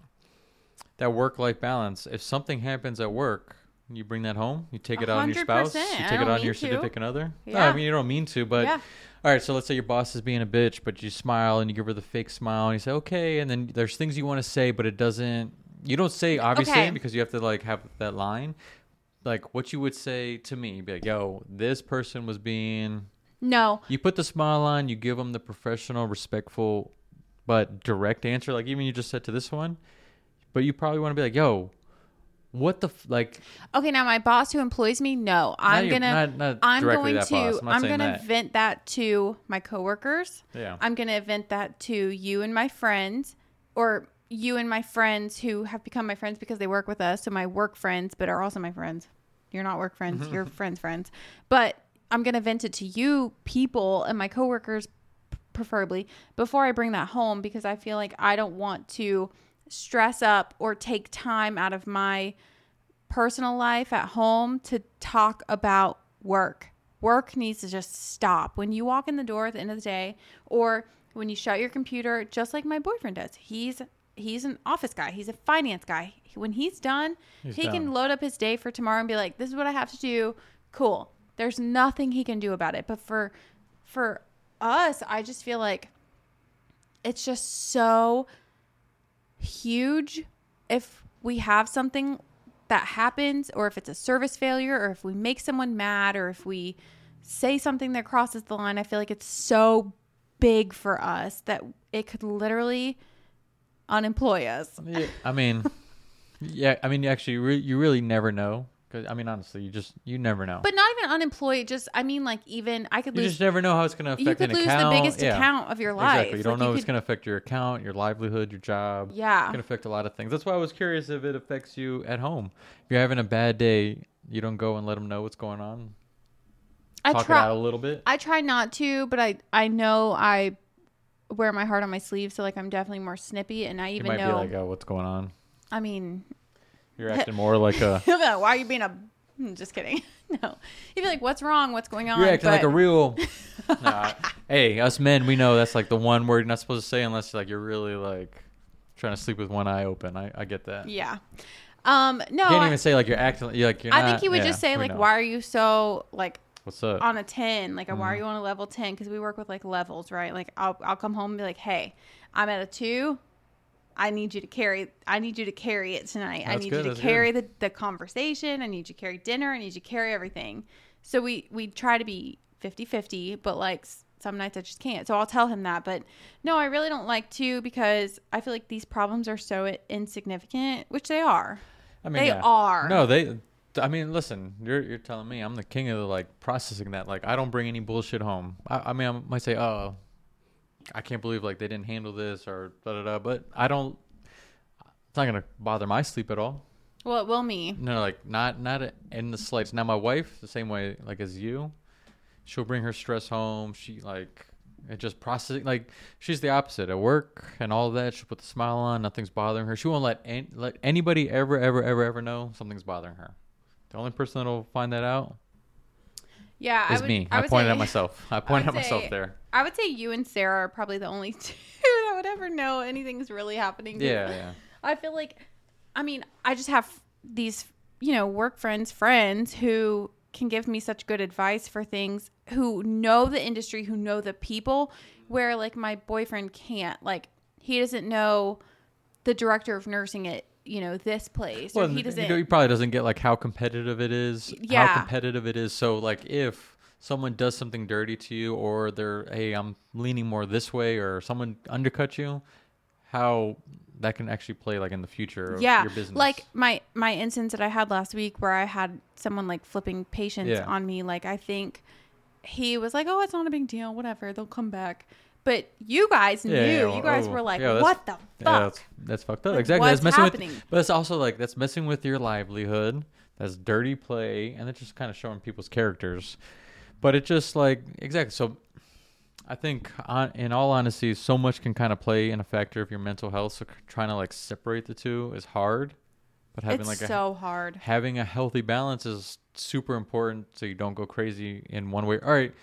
that work-life balance. If something happens at work, you bring that home. You take it out on your spouse. You take it on your to. significant other. No, I mean you don't mean to, but. yeah. All right, so let's say your boss is being a bitch, but you smile and you give her the fake smile and you say, okay. And then there's things you want to say, but it doesn't, you don't say obviously Okay. because you have to like have that line. Like what you would say to me, be like, yo, this person was being, No. you put the smile on, you give them the professional, respectful, but direct answer. Like even you just said to this one, but you probably want to be like, yo, what the, f-? like, Okay, now my boss who employs me, no, I'm your- gonna, not- not I'm going to, boss. I'm I'm gonna that. vent that to my coworkers. yeah. I'm gonna vent that to you and my friends, or you and my friends who have become my friends because they work with us. So my work friends, but are also my friends. You're not work friends. You're *laughs* friends, friends. But I'm gonna vent it to you people and my coworkers, preferably before I bring that home because I feel like I don't want to stress up or take time out of my personal life at home to talk about work. Work needs to just stop. When you walk in the door at the end of the day or when you shut your computer, just like my boyfriend does. He's he's an office guy. He's a finance guy. When he's done, He's he can load up his day for tomorrow and be like, "This is what I have to do." Cool. There's nothing he can do about it. But for for us, I just feel like it's just so huge if we have something that happens or if it's a service failure or if we make someone mad or if we say something that crosses the line i feel like it's so big for us that it could literally unemploy us *laughs* Yeah, I mean, yeah, I mean, actually, you, re- you really never know. Cause I mean, honestly, you just you never know. but not unemployed just i mean like even i could you lose just never know how it's going to affect. you could lose account. the biggest Yeah, account of your life Exactly. You don't Like, know if it's could- going to affect your account, your livelihood, your job. yeah It can affect a lot of things. That's why I was curious if it affects you at home. If you're having a bad day, you don't go and let them know what's going on. i Talk try it out a little bit. I try not to, but I I know I wear my heart on my sleeve, so like I'm definitely more snippy, and I You even might know. be like, "Oh, what's going on?" I mean, You're acting more like a. *laughs* why are you being a? Hmm, *laughs* Just kidding. *laughs* No, you'd be like, "What's wrong? What's going on?" You're acting like a real. *laughs* Nah, hey, us men, we know that's like the one word you're not supposed to say unless like you're really like trying to sleep with one eye open. I, I get that. Yeah. Um. No. You can't I, even say like you're acting. You're like you're I not- think he would yeah, just say like, know. "Why are you so like What's up? on a 10 like why are Mhm. you on a level 10 because we work with like levels right like I'll, I'll come home and be like hey i'm at a 2 i need you to carry i need you to carry it tonight i need good, you to that's carry the, the conversation i need you to carry dinner i need you to carry everything so we we try to be 50-50 but like some nights i just can't so i'll tell him that but no i really don't like to because i feel like these problems are so insignificant which they are I mean, they yeah. are No, they. I mean, listen. You're you're telling me I'm the king of the, like processing that. Like, I don't bring any bullshit home. I, I mean, I might say, oh, I can't believe like they didn't handle this or da da da. But I don't. It's not gonna bother my sleep at all. well it will me No, like not not in the slightest. Now my wife, the same way like as you, she'll bring her stress home. She like it just processing like she's the opposite at work and all that. She'll put the smile on. Nothing's bothering her. She won't let an, let anybody ever ever ever ever know something's bothering her. The only person that'll find that out yeah I would, me. I, *laughs* I, pointed say- at myself. I *laughs* pointed at would myself say- there. I would say you and Sarah are probably the only *laughs* two that would ever know anything's really happening. Yeah, yeah. I feel like, I mean, I just have these, you know, work friends, friends who can give me such good advice for things, who know the industry, who know the people, where like my boyfriend can't. Like, he doesn't know the director of nursing at, you know, this place. Well, he doesn't. know, he probably doesn't get like how competitive it is. Yeah. How competitive it is. So like if someone does something dirty to you or they're hey, I'm leaning more this way or someone undercut you, how that can actually play like in the future of yeah your business. like my my instance that i had last week where i had someone like flipping patients Yeah. on me like i think he was like oh it's not a big deal whatever they'll come back but you guys knew yeah, well, you oh, guys oh, were like yeah, what the fuck yeah, that's, that's fucked up. Like, exactly. what's That's messing happening? with but it's also like that's messing with your livelihood. That's dirty play and it's just kind of showing people's characters. But it just like exactly. So I think on, in all honesty, so much can kind of play in a factor of your mental health. So trying to like separate the two is hard. But having it's like a so hard having a healthy balance is super important so you don't go crazy in one way. All right,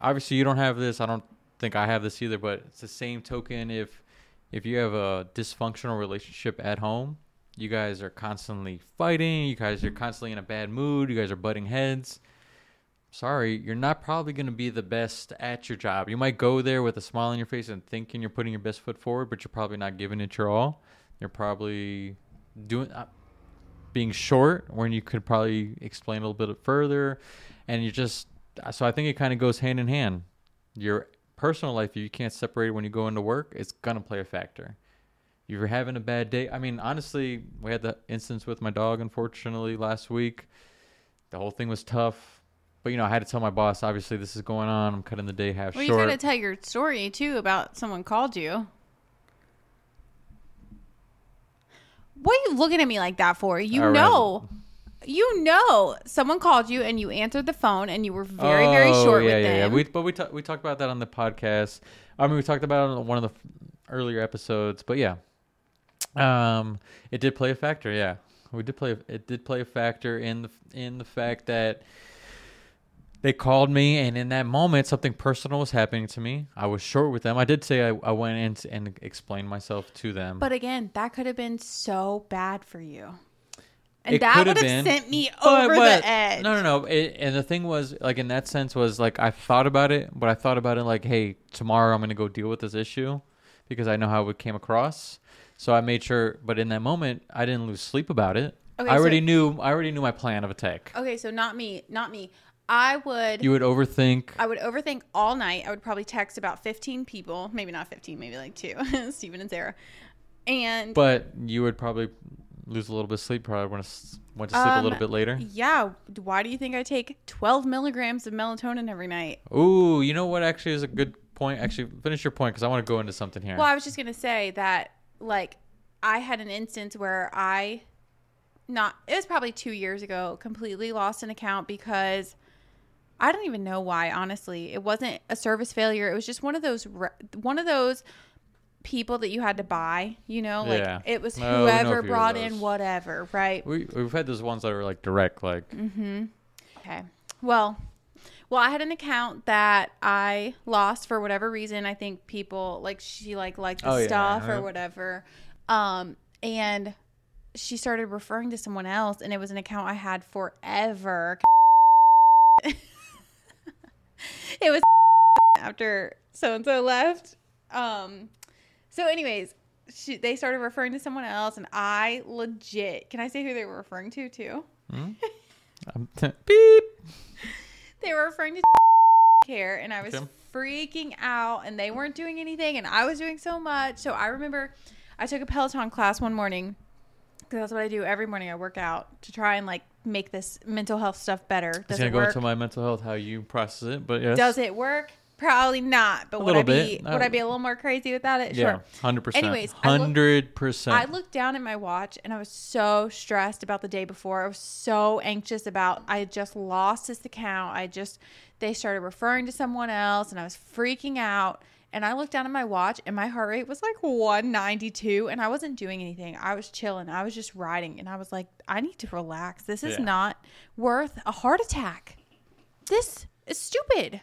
obviously you don't have this. I don't think I have this either, but it's the same token if if you have a dysfunctional relationship at home, you guys are constantly fighting, you guys are constantly in a bad mood, you guys are butting heads. Sorry, you're not probably going to be the best at your job. You might go there with a smile on your face and thinking you're putting your best foot forward, but you're probably not giving it your all. You're probably doing uh, being short when you could probably explain a little bit further and you just so i think it kind of goes hand in hand your personal life you can't separate when you go into work it's to play a factor. If you're having a bad day i mean honestly we had the instance with my dog unfortunately last week. The whole thing was tough but you know i had to tell my boss obviously this is going on i'm cutting the day half well you short. gotta tell your story too about someone called you. What are you looking at me like that for? You All right. You know someone called you and you answered the phone and you were very very Oh, short yeah, with yeah, them Yeah. We but we ta- we talked about that on the podcast. I mean, we talked about it on one of the f- earlier episodes. But yeah, um, it did play a factor. Yeah, we did play. It did play a factor in the in the fact that they called me, and in that moment, something personal was happening to me. I was short with them. I did say I, I went in to- and explained myself to them. But again, that could have been so bad for you. And It that would have been. sent me over but- the edge. No, no, no. It, and the thing was, like, in that sense, was like I thought about it, but I thought about it like, hey, tomorrow I'm gonna go deal with this issue, because I know how it came across. So I made sure, but in that moment, I didn't lose sleep about it. Okay, I already so- knew. I already knew my plan of attack. Okay, so not me, not me. I would You would overthink. I would overthink all night. I would probably text about 15 people, maybe not 15, maybe like two, *laughs* Steven and Sarah. And But you would probably lose a little bit of sleep. Probably want to went to sleep a little Um, bit later. yeah, why do you think I take 12 milligrams of melatonin every night? Ooh, you know what? Actually, is a good point. Actually, finish your point because I want to go into something here. Well, I was just going to say that like I had an instance where I not it was probably 2 years ago completely lost an account because I don't even know why, honestly. It wasn't a service failure. It was just one of those one of those people that you had to buy, you know, like Yeah. it was we know a whoever brought in whatever, right? We we've had those ones that are like direct, like Mm-hmm. Okay. Well, well, I had an account that I lost for whatever reason. I think people like she like liked the Oh, yeah. stuff or whatever. Um, and she started referring to someone else, and it was an account I had forever. *laughs* it was after so and so left. Um, so, anyways, she, they started referring to someone else, and I legit can I say who they were referring to too? *laughs* um, *laughs* beep. they were referring to *laughs* care and i was Okay. freaking out and they weren't doing anything and i was doing so much. So i remember i took a peloton class one morning because that's what i do every morning. I work out to try and like make this mental health stuff better. It's gonna it go into my mental health, how you process it, but yes, does it work probably not but A would i be bit. would Uh, i be a little more crazy without it Yeah, sure hundred percent. Anyways, I hundred percent. I looked down at my watch and I was so stressed about the day before. I was so anxious about I had just lost this account. I just they started referring to someone else and I was freaking out. And I looked down at my watch and my heart rate was like 192 and I wasn't doing anything. I was chilling. I was just riding and I was like, I need to relax. This is Yeah. not worth a heart attack. This is stupid.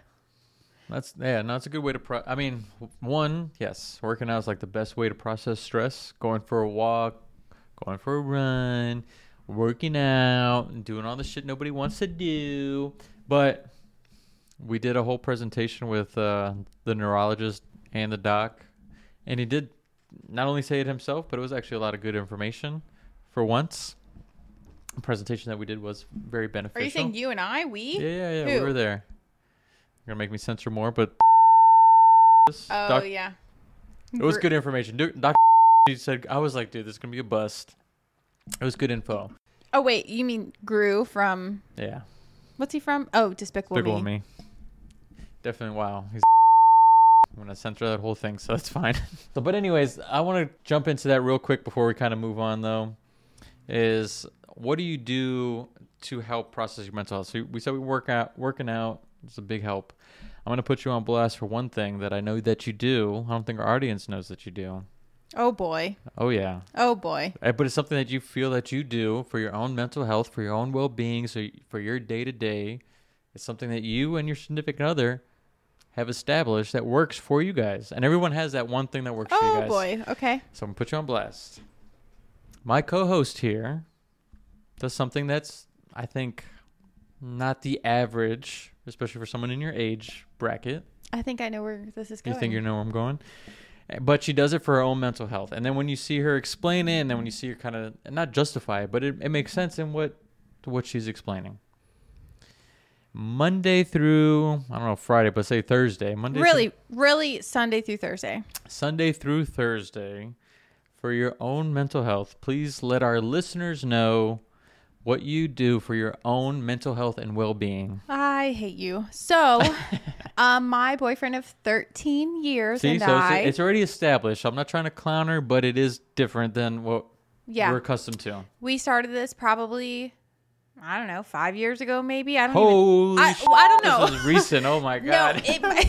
That's yeah, no, it's a good way to. Pro- I mean, one, yes, working out is like the best way to process stress. Going for a walk, going for a run, working out, and doing all the shit nobody wants to do. But we did a whole presentation with uh, the neurologist and the doc, and he did not only say it himself, but it was actually a lot of good information for once. The presentation that we did was very beneficial. Are you saying you and I, we? Yeah, yeah, yeah. We were there. You're gonna make me censor more, but Oh, Doc- yeah. it was good information. Dude, Doctor he said I was like, dude, this is gonna be a bust. It was good info. Oh, wait. You mean Gru from Yeah, What's he from? Oh, Despicable, Despicable Me. me. Definitely. Wow. He's I'm gonna censor that whole thing, *laughs* so that's fine. *laughs* so, but anyways, I want to jump into that real quick before we kind of move on, though. Is what do you do to help process your mental health? So we said we work out, working out is a big help. I'm gonna put you on blast for one thing that I know that you do. I don't think our audience knows that you do. Oh boy. Oh yeah, Oh boy. Uh, but it's something that you feel that you do for your own mental health, for your own well-being, so for your day-to-day. It's something that you and your significant other have established that works for you guys, and everyone has that one thing that works for you guys. Oh boy. Okay. So I'm gonna put you on blast. My co-host here does something that's, I think, not the average, especially for someone in your age bracket. I think I know where this is going. You think you know where I'm going? But she does it for her own mental health. And then when you see her explain it, and then when you see her kind of not justify it, but it, it makes sense in what to what she's explaining. Monday through I don't know Friday, but say Thursday. Monday, through- really, really Sunday through Thursday. Sunday through Thursday, for your own mental health. Please let our listeners know what you do for your own mental health and well-being. I hate you. So, *laughs* um, my boyfriend of 13 years See, and so I. it's, it's already established. I'm not trying to clown her, but it is different than what yeah. we're accustomed to. we started this probably, I don't know, five years ago, maybe. I don't even. Holy I- well, I don't know. This is recent. Oh my *laughs* No, god. it *laughs* might.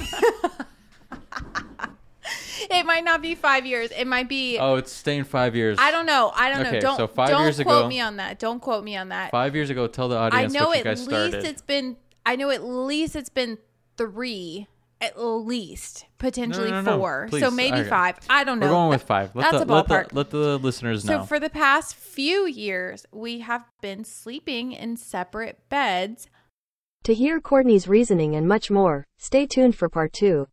It might not be five years. It might be. oh, it's staying five years. I don't know. I don't Okay, know. Don't so five don't years quote ago- me on that. Don't quote me on that. Five years ago, tell the audience. I know what you at guys least started. it's been. I know at least it's been three, at least potentially no, no. four. Please, so maybe okay. five. I don't know. We're going with five. Let That's the, a let the, ballpark. let the listeners know. So for the past few years, we have been sleeping in separate beds. To hear Courtney's reasoning and much more, stay tuned for part two.